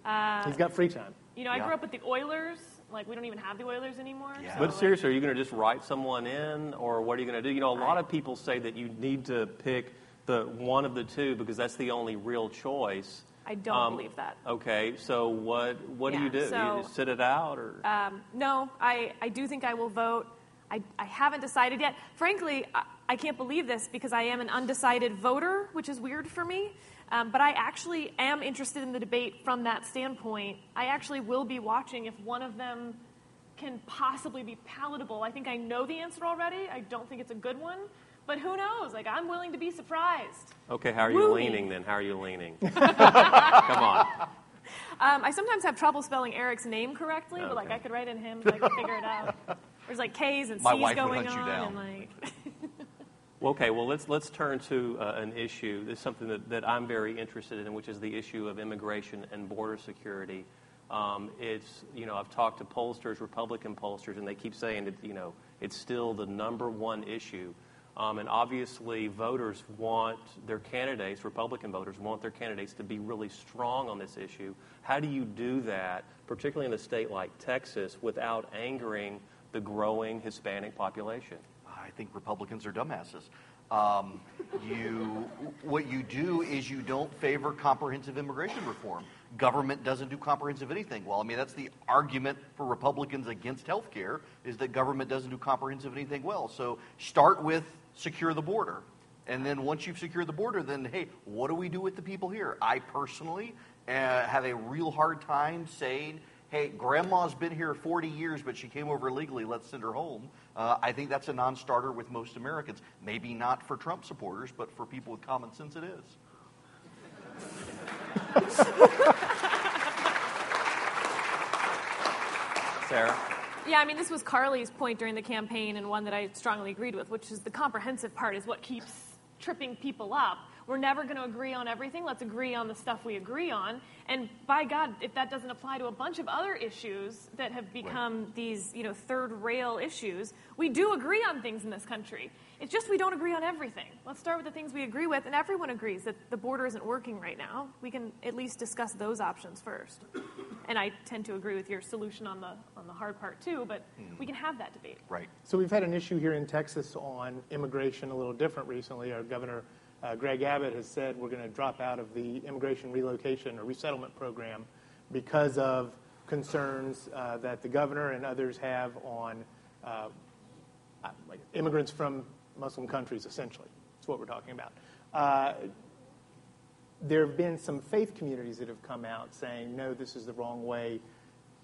Uh, He's got free time. you know, I Yeah. grew up with the Oilers. Like we don't even have the Oilers anymore. Yeah. so, But like, seriously, are you going to just write someone in, or what are you going to do? You know, a lot of people say that you need to pick the one of the two because that's the only real choice. I don't Um, believe that. Okay, so what what do you do? so- you sit it out, or Um, no, I, I do think I will vote. I, I haven't decided yet. Frankly, I, I can't believe this because I am an undecided voter, which is weird for me. Um, but I actually am interested in the debate from that standpoint. I actually will be watching if one of them can possibly be palatable. I think I know the answer already. I don't think it's a good one. But who knows? Like, I'm willing to be surprised. okay, how are you Woo me. leaning then? How are you leaning? Come on. Um, I sometimes have trouble spelling Erick's name correctly, but like Okay. I could write in him, so I figure it out. There's like K's and My C's wife would going hunt you on, down. and like Well, okay, well, let's, let's turn to uh, an issue. This is something that, that I'm very interested in, which is the issue of immigration and border security. Um, it's, you know, I've talked to pollsters, Republican pollsters, and they keep saying that, you know, it's still the number one issue. Um, and obviously, voters want their candidates, Republican voters, want their candidates to be really strong on this issue. How do you do that, particularly in a state like Texas, without angering the growing Hispanic population? I think Republicans are dumbasses. Um, you, what you do is you don't favor comprehensive immigration reform. Government doesn't do comprehensive anything. Well, I mean that's the argument for Republicans against health care is that government doesn't do comprehensive anything well. So start with secure the border. And then once you've secured the border, then hey, what do we do with the people here? I personally uh, have a real hard time saying, hey, grandma's been here 40 years, but she came over illegally, let's send her home. Uh, I think that's a non starter with most Americans. Maybe not for Trump supporters, but for people with common sense, it is. Sarah? Yeah, I mean, this was Carly's point during the campaign, and one that I strongly agreed with, which is the comprehensive part is what keeps tripping people up. We're never going to agree on everything. Let's agree on the stuff we agree on. And by God, if that doesn't apply to a bunch of other issues that have become these, you know, third rail issues, we do agree on things in this country. It's just we don't agree on everything. Let's start with the things we agree with, and everyone agrees that the border isn't working right now. We can at least discuss those options first. And I tend to agree with your solution on the on the hard part too, but we can have that debate. Right. So we've had an issue here in Texas on immigration a little different recently. Our governor, uh, Greg Abbott, has said we're going to drop out of the immigration relocation or resettlement program because of concerns uh, that the governor and others have on uh, uh, immigrants from Muslim countries, essentially. That's what we're talking about. Uh, there have been some faith communities that have come out saying, no, this is the wrong way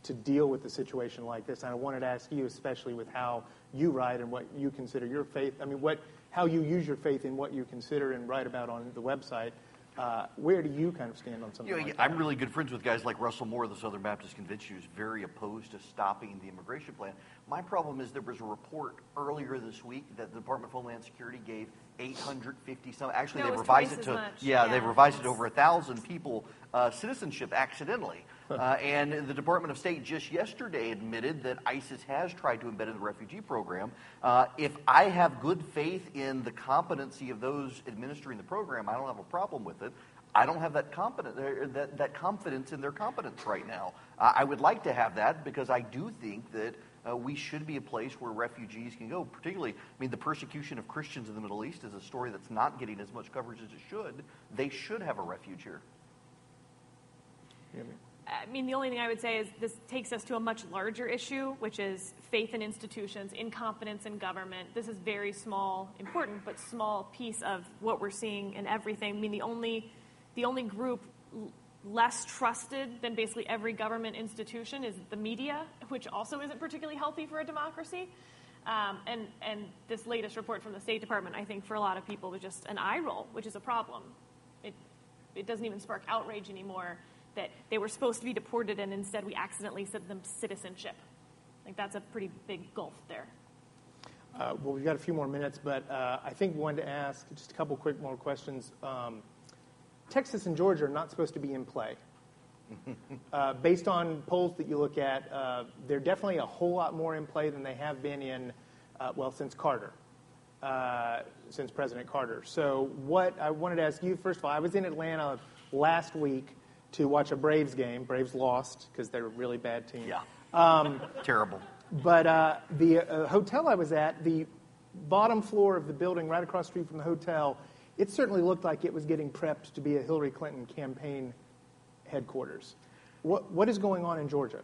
to deal with a situation like this. And I wanted to ask you, especially with how you write and what you consider your faith, I mean, what, how you use your faith in what you consider and write about on the website. Uh, where do you kind of stand on something You know, like I'm that? really good friends with guys like Russell Moore of the Southern Baptist Convention, who's very opposed to stopping the immigration plan. My problem is there was a report earlier this week that the Department of Homeland Security gave 850 some. Actually, No, they revised it to yeah, Yeah. they've revised it to over a thousand people uh, citizenship accidentally. Uh, and the Department of State just yesterday admitted that ISIS has tried to embed in the refugee program. Uh, if I have good faith in the competency of those administering the program, I don't have a problem with it. I don't have that, competent, uh, that, that confidence in their competence right now. Uh, I would like to have that because I do think that uh, we should be a place where refugees can go. Particularly, I mean, the persecution of Christians in the Middle East is a story that's not getting as much coverage as it should. They should have a refuge here. I mean, the only thing I would say is this takes us to a much larger issue, which is faith in institutions, in confidence in government. This is very small, important, but small piece of what we're seeing in everything. I mean, the only, the only group less trusted than basically every government institution is the media, which also isn't particularly healthy for a democracy. Um, and, and this latest report from the State Department, I think, for a lot of people was just an eye roll, which is a problem. It, it doesn't even spark outrage anymore that they were supposed to be deported and instead we accidentally sent them citizenship. Like that's a pretty big gulf there. Uh, well, we've got a few more minutes, but uh, I think we wanted to ask just a couple quick more questions. Um, Texas and Georgia are not supposed to be in play. Uh, based on polls that you look at, uh, they're definitely a whole lot more in play than they have been in, uh, well, since Carter, uh, since President Carter. So, what I wanted to ask you first of all, I was in Atlanta last week to watch a Braves game. Braves lost because they're a really bad team. Yeah. Um, Terrible. but uh, the uh, hotel I was at, the bottom floor of the building right across the street from the hotel, it certainly looked like it was getting prepped to be a Hillary Clinton campaign headquarters. What, what is going on in Georgia?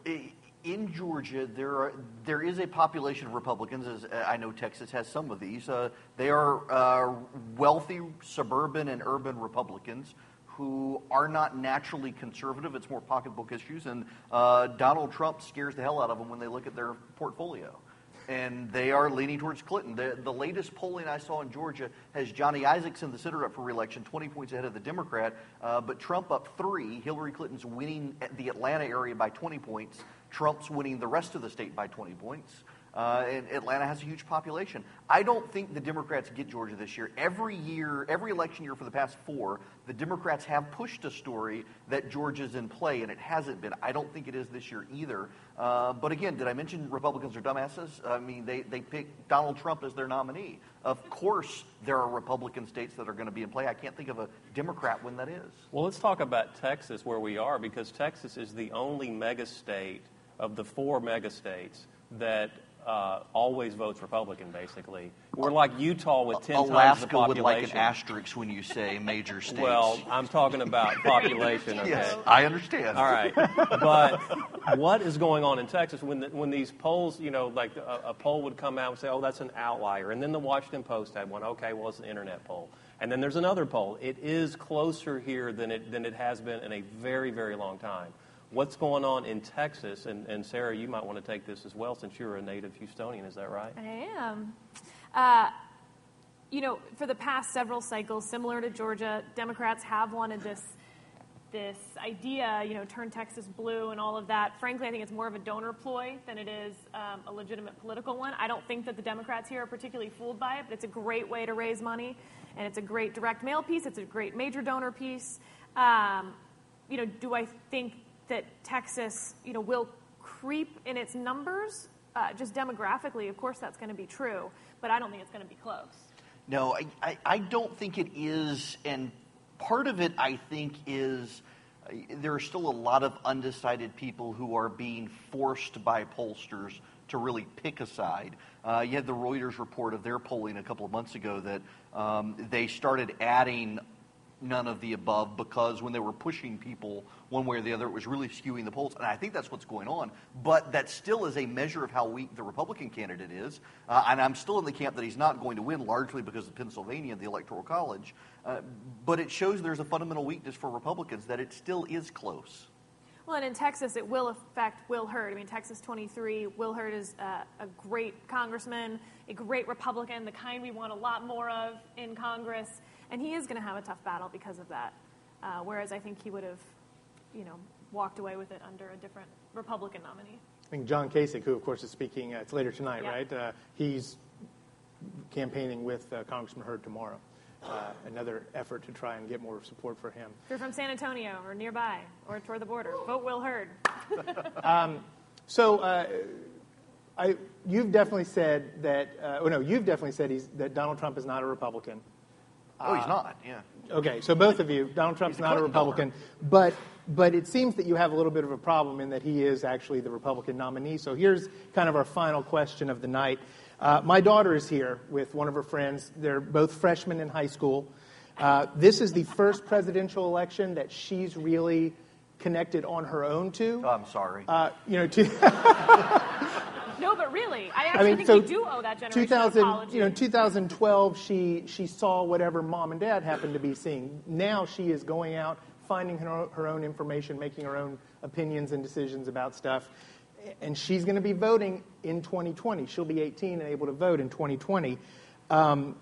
In Georgia, there are there is a population of Republicans. As uh, I know, Texas has some of these. Uh, they are uh, wealthy suburban and urban Republicans who are not naturally conservative. It's more pocketbook issues, and uh, Donald Trump scares the hell out of them when they look at their portfolio. And they are leaning towards Clinton. The, the latest polling I saw in Georgia has Johnny Isakson, the senator, up for reelection, 20 points ahead of the Democrat, uh, but Trump up three. Hillary Clinton's winning the Atlanta area by 20 points. Trump's winning the rest of the state by 20 points. Uh, and Atlanta has a huge population. I don't think the Democrats get Georgia this year. Every year, every election year for the past four, the Democrats have pushed a story that Georgia's in play, and it hasn't been. I don't think it is this year either. Uh, but again, did I mention Republicans are dumbasses? I mean, they, they pick Donald Trump as their nominee. Of course, there are Republican states that are going to be in play. I can't think of a Democrat when that is. Well, let's talk about Texas, where we are, because Texas is the only mega state of the four mega states that uh, always votes Republican, basically. We're like Utah with 10 Alaska times the population. would like an asterisk when you say major states. Well, I'm talking about population, okay? Yes, I understand. All right. But what is going on in Texas when, the, when these polls, you know, like a, a poll would come out and say, oh, that's an outlier. And then the Washington Post had one. Okay, well, it's an internet poll. And then there's another poll. It is closer here than it, than it has been in a very, very long time what's going on in Texas. And, and, Sarah, you might want to take this as well since you're a native Houstonian. Is that right? I am. Uh, you know, for the past several cycles, similar to Georgia, Democrats have wanted this this idea, you know, turn Texas blue and all of that. Frankly, I think it's more of a donor ploy than it is um, a legitimate political one. I don't think that the Democrats here are particularly fooled by it, but it's a great way to raise money, and it's a great direct mail piece. It's a great major donor piece. Um, you know, do I think that Texas, you know, will creep in its numbers, uh, just demographically, of course that's going to be true, but I don't think it's going to be close. No, I, don't think it is, and part of it, I think, is uh, there are still a lot of undecided people who are being forced by pollsters to really pick a side. Uh, you had the Reuters report of their polling a couple of months ago that um, they started adding none of the above because when they were pushing people one way or the other, it was really skewing the polls. And I think that's what's going on. But that still is a measure of how weak the Republican candidate is. Uh, and I'm still in the camp that he's not going to win largely because of Pennsylvania and the Electoral College. Uh, but it shows there's a fundamental weakness for Republicans that it still is close. Well, and in Texas, it will affect Will Hurd. I mean, Texas 23, Will Hurd is uh, a great congressman, a great Republican, the kind we want a lot more of in Congress. And he is going to have a tough battle because of that. Uh, whereas I think he would have, you know, walked away with it under a different Republican nominee. I think John Kasich, who of course is speaking, uh, it's later tonight, yeah. right? Uh, he's campaigning with uh, Congressman Hurd tomorrow. Uh, another effort to try and get more support for him. If you're from San Antonio or nearby or toward the border, vote Will Hurd. um, so, uh, I, you've definitely said that. Uh, oh no, you've definitely said that Donald Trump is not a Republican. Oh, he's not. Yeah. Okay, so both of you, Donald Trump's not a Republican, but but it seems that you have a little bit of a problem in that he is actually the Republican nominee. So here's kind of our final question of the night. Uh, my daughter is here with one of her friends. They're both freshmen in high school. Uh, this is the first presidential election that she's really connected on her own to. Oh, I'm sorry. Uh, you know, to No, but really, I actually I mean, think so we do owe that generation 2000, an apology. You know, 2012, she she saw whatever mom and dad happened to be seeing. Now she is going out, finding her, her own information, making her own opinions and decisions about stuff. And she's going to be voting in 2020. She'll be 18 and able to vote in 2020. Um,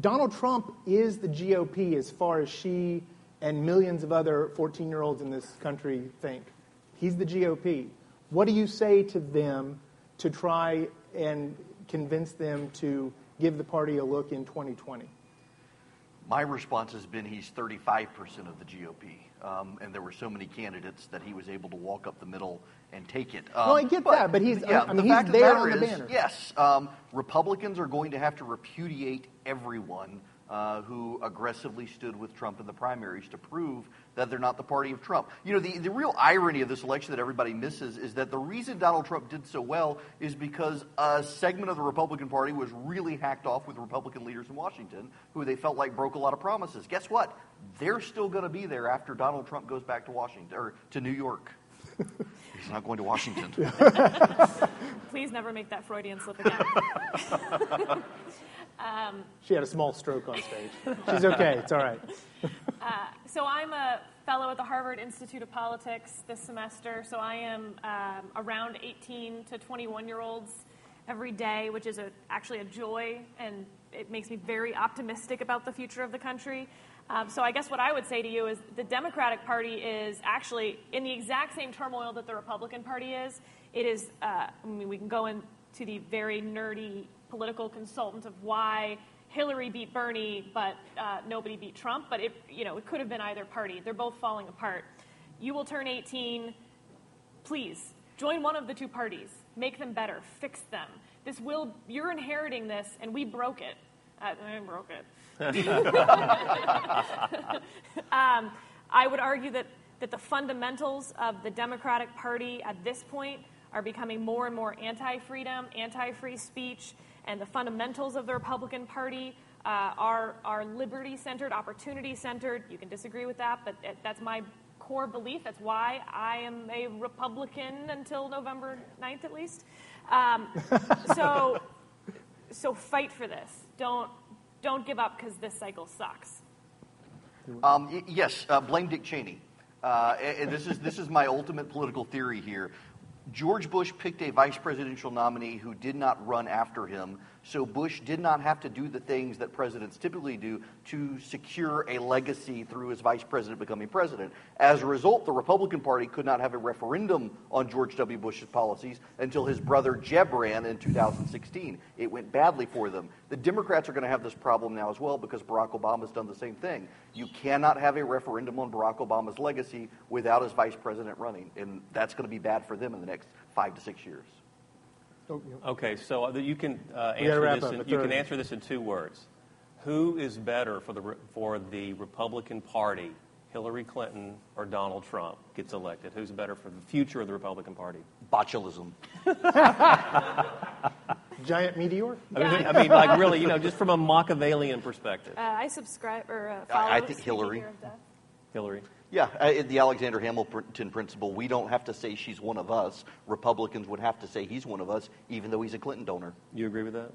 Donald Trump is the GOP as far as she and millions of other 14 year olds in this country think. He's the GOP. What do you say to them to try and convince them to give the party a look in 2020? My response has been he's 35% of the GOP. Um, and there were so many candidates that he was able to walk up the middle and take it. Um, well, I get but, that, but he's, yeah, I mean, the he's there the on the is, banner. Yes, um, Republicans are going to have to repudiate everyone uh, who aggressively stood with Trump in the primaries to prove that they're not the party of Trump. You know, the, the real irony of this election that everybody misses is that the reason Donald Trump did so well is because a segment of the Republican Party was really hacked off with Republican leaders in Washington who they felt like broke a lot of promises. Guess what? They're still going to be there after Donald Trump goes back to Washington or to New York. He's not going to Washington. Please never make that Freudian slip again. um, She had a small stroke on stage. She's okay. It's all right. uh, so I'm a fellow at the Harvard Institute of Politics this semester. So I am um, around 18 to 21 year olds every day, which is a, actually a joy, and it makes me very optimistic about the future of the country. Um, so I guess what I would say to you is the Democratic Party is actually in the exact same turmoil that the Republican Party is. It is. Uh, I mean, we can go into the very nerdy political consultant of why Hillary beat Bernie, but uh, nobody beat Trump. But it, you know, it could have been either party. They're both falling apart. You will turn 18. Please join one of the two parties. Make them better. Fix them. This will. You're inheriting this, and we broke it. Uh, I broke it. um, I would argue that, that the fundamentals of the Democratic Party at this point are becoming more and more anti freedom, anti free speech, and the fundamentals of the Republican Party uh, are, are liberty centered, opportunity centered. You can disagree with that, but that's my core belief. That's why I am a Republican until November 9th, at least. Um, so, so fight for this. Don't don't give up because this cycle sucks. Um, yes, uh, blame Dick Cheney. Uh, this is this is my ultimate political theory here. George Bush picked a vice presidential nominee who did not run after him, so Bush did not have to do the things that presidents typically do to secure a legacy through his vice president becoming president. As a result, the Republican Party could not have a referendum on George W. Bush's policies until his brother Jeb ran in 2016. It went badly for them. The Democrats are going to have this problem now as well because Barack Obama's done the same thing. You cannot have a referendum on Barack Obama's legacy without his vice president running, and that's going to be bad for them in the next five to six years. Okay, so uh, you can uh, answer this. In, you can answer this in two words. Who is better for the for the Republican Party, Hillary Clinton or Donald Trump gets elected? Who's better for the future of the Republican Party? Botulism. Giant meteor? I mean, I mean, like really, you know, just from a Machiavellian perspective. Uh, I subscribe or uh, follow. I think Hillary. here of death. Hillary. Yeah, uh, the Alexander Hamilton principle. We don't have to say she's one of us. Republicans would have to say he's one of us, even though he's a Clinton donor. You agree with that?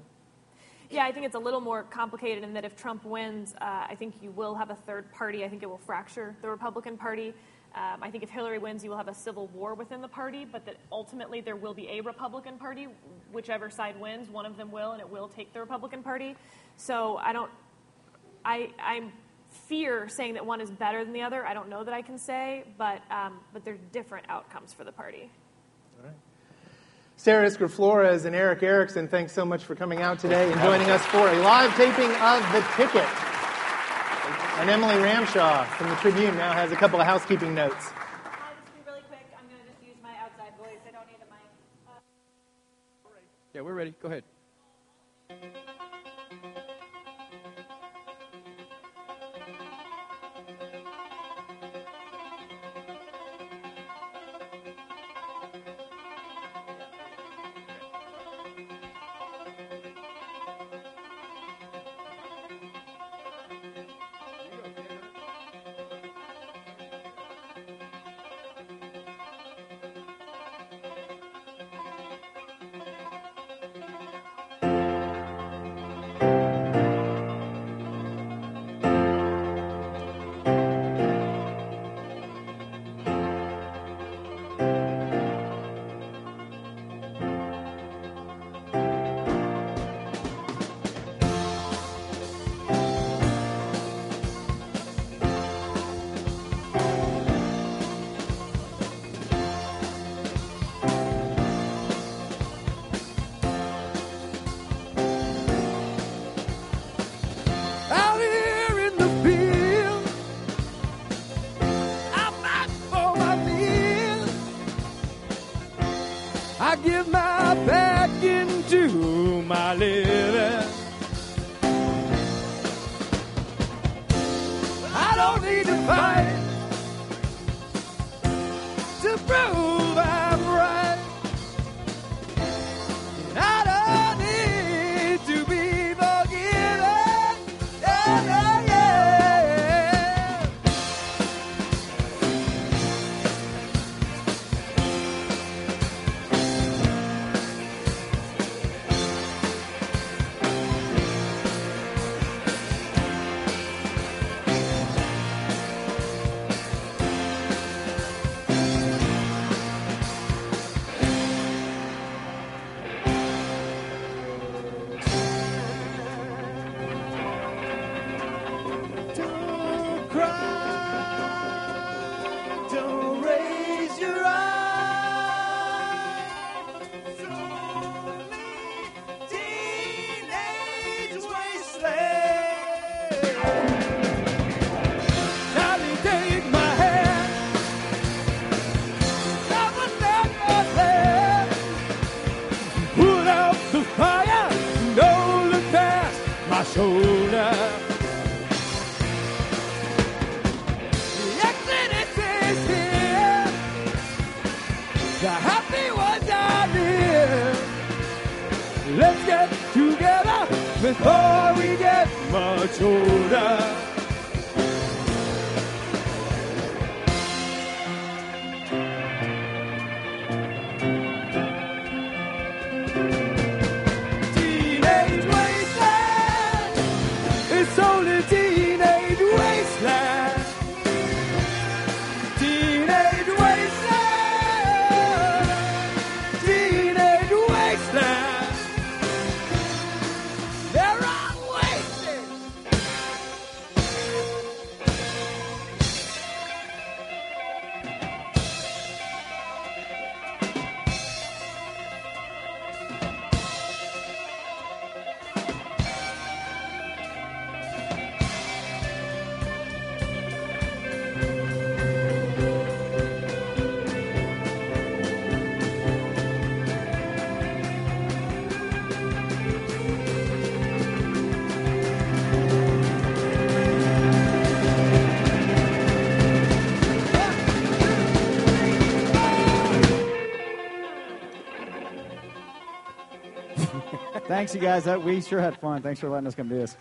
Yeah, I think it's a little more complicated in that if Trump wins, uh, I think you will have a third party. I think it will fracture the Republican Party. Um, I think if Hillary wins, you will have a civil war within the party, but that ultimately there will be a Republican Party. Whichever side wins, one of them will, and it will take the Republican Party. So I don't, I, I fear saying that one is better than the other. I don't know that I can say, but, um, but they're different outcomes for the party. Sarah Isgur Flores and Erick Erickson, thanks so much for coming out today and joining us for a live taping of The Ticket. And Emily Ramshaw from the Tribune now has a couple of housekeeping notes. I'll be really quick. I'm going to just use my outside voice. I don't need a mic. Yeah, we're ready. Go ahead. Thanks, you guys. That, we sure had fun. Thanks for letting us come do this.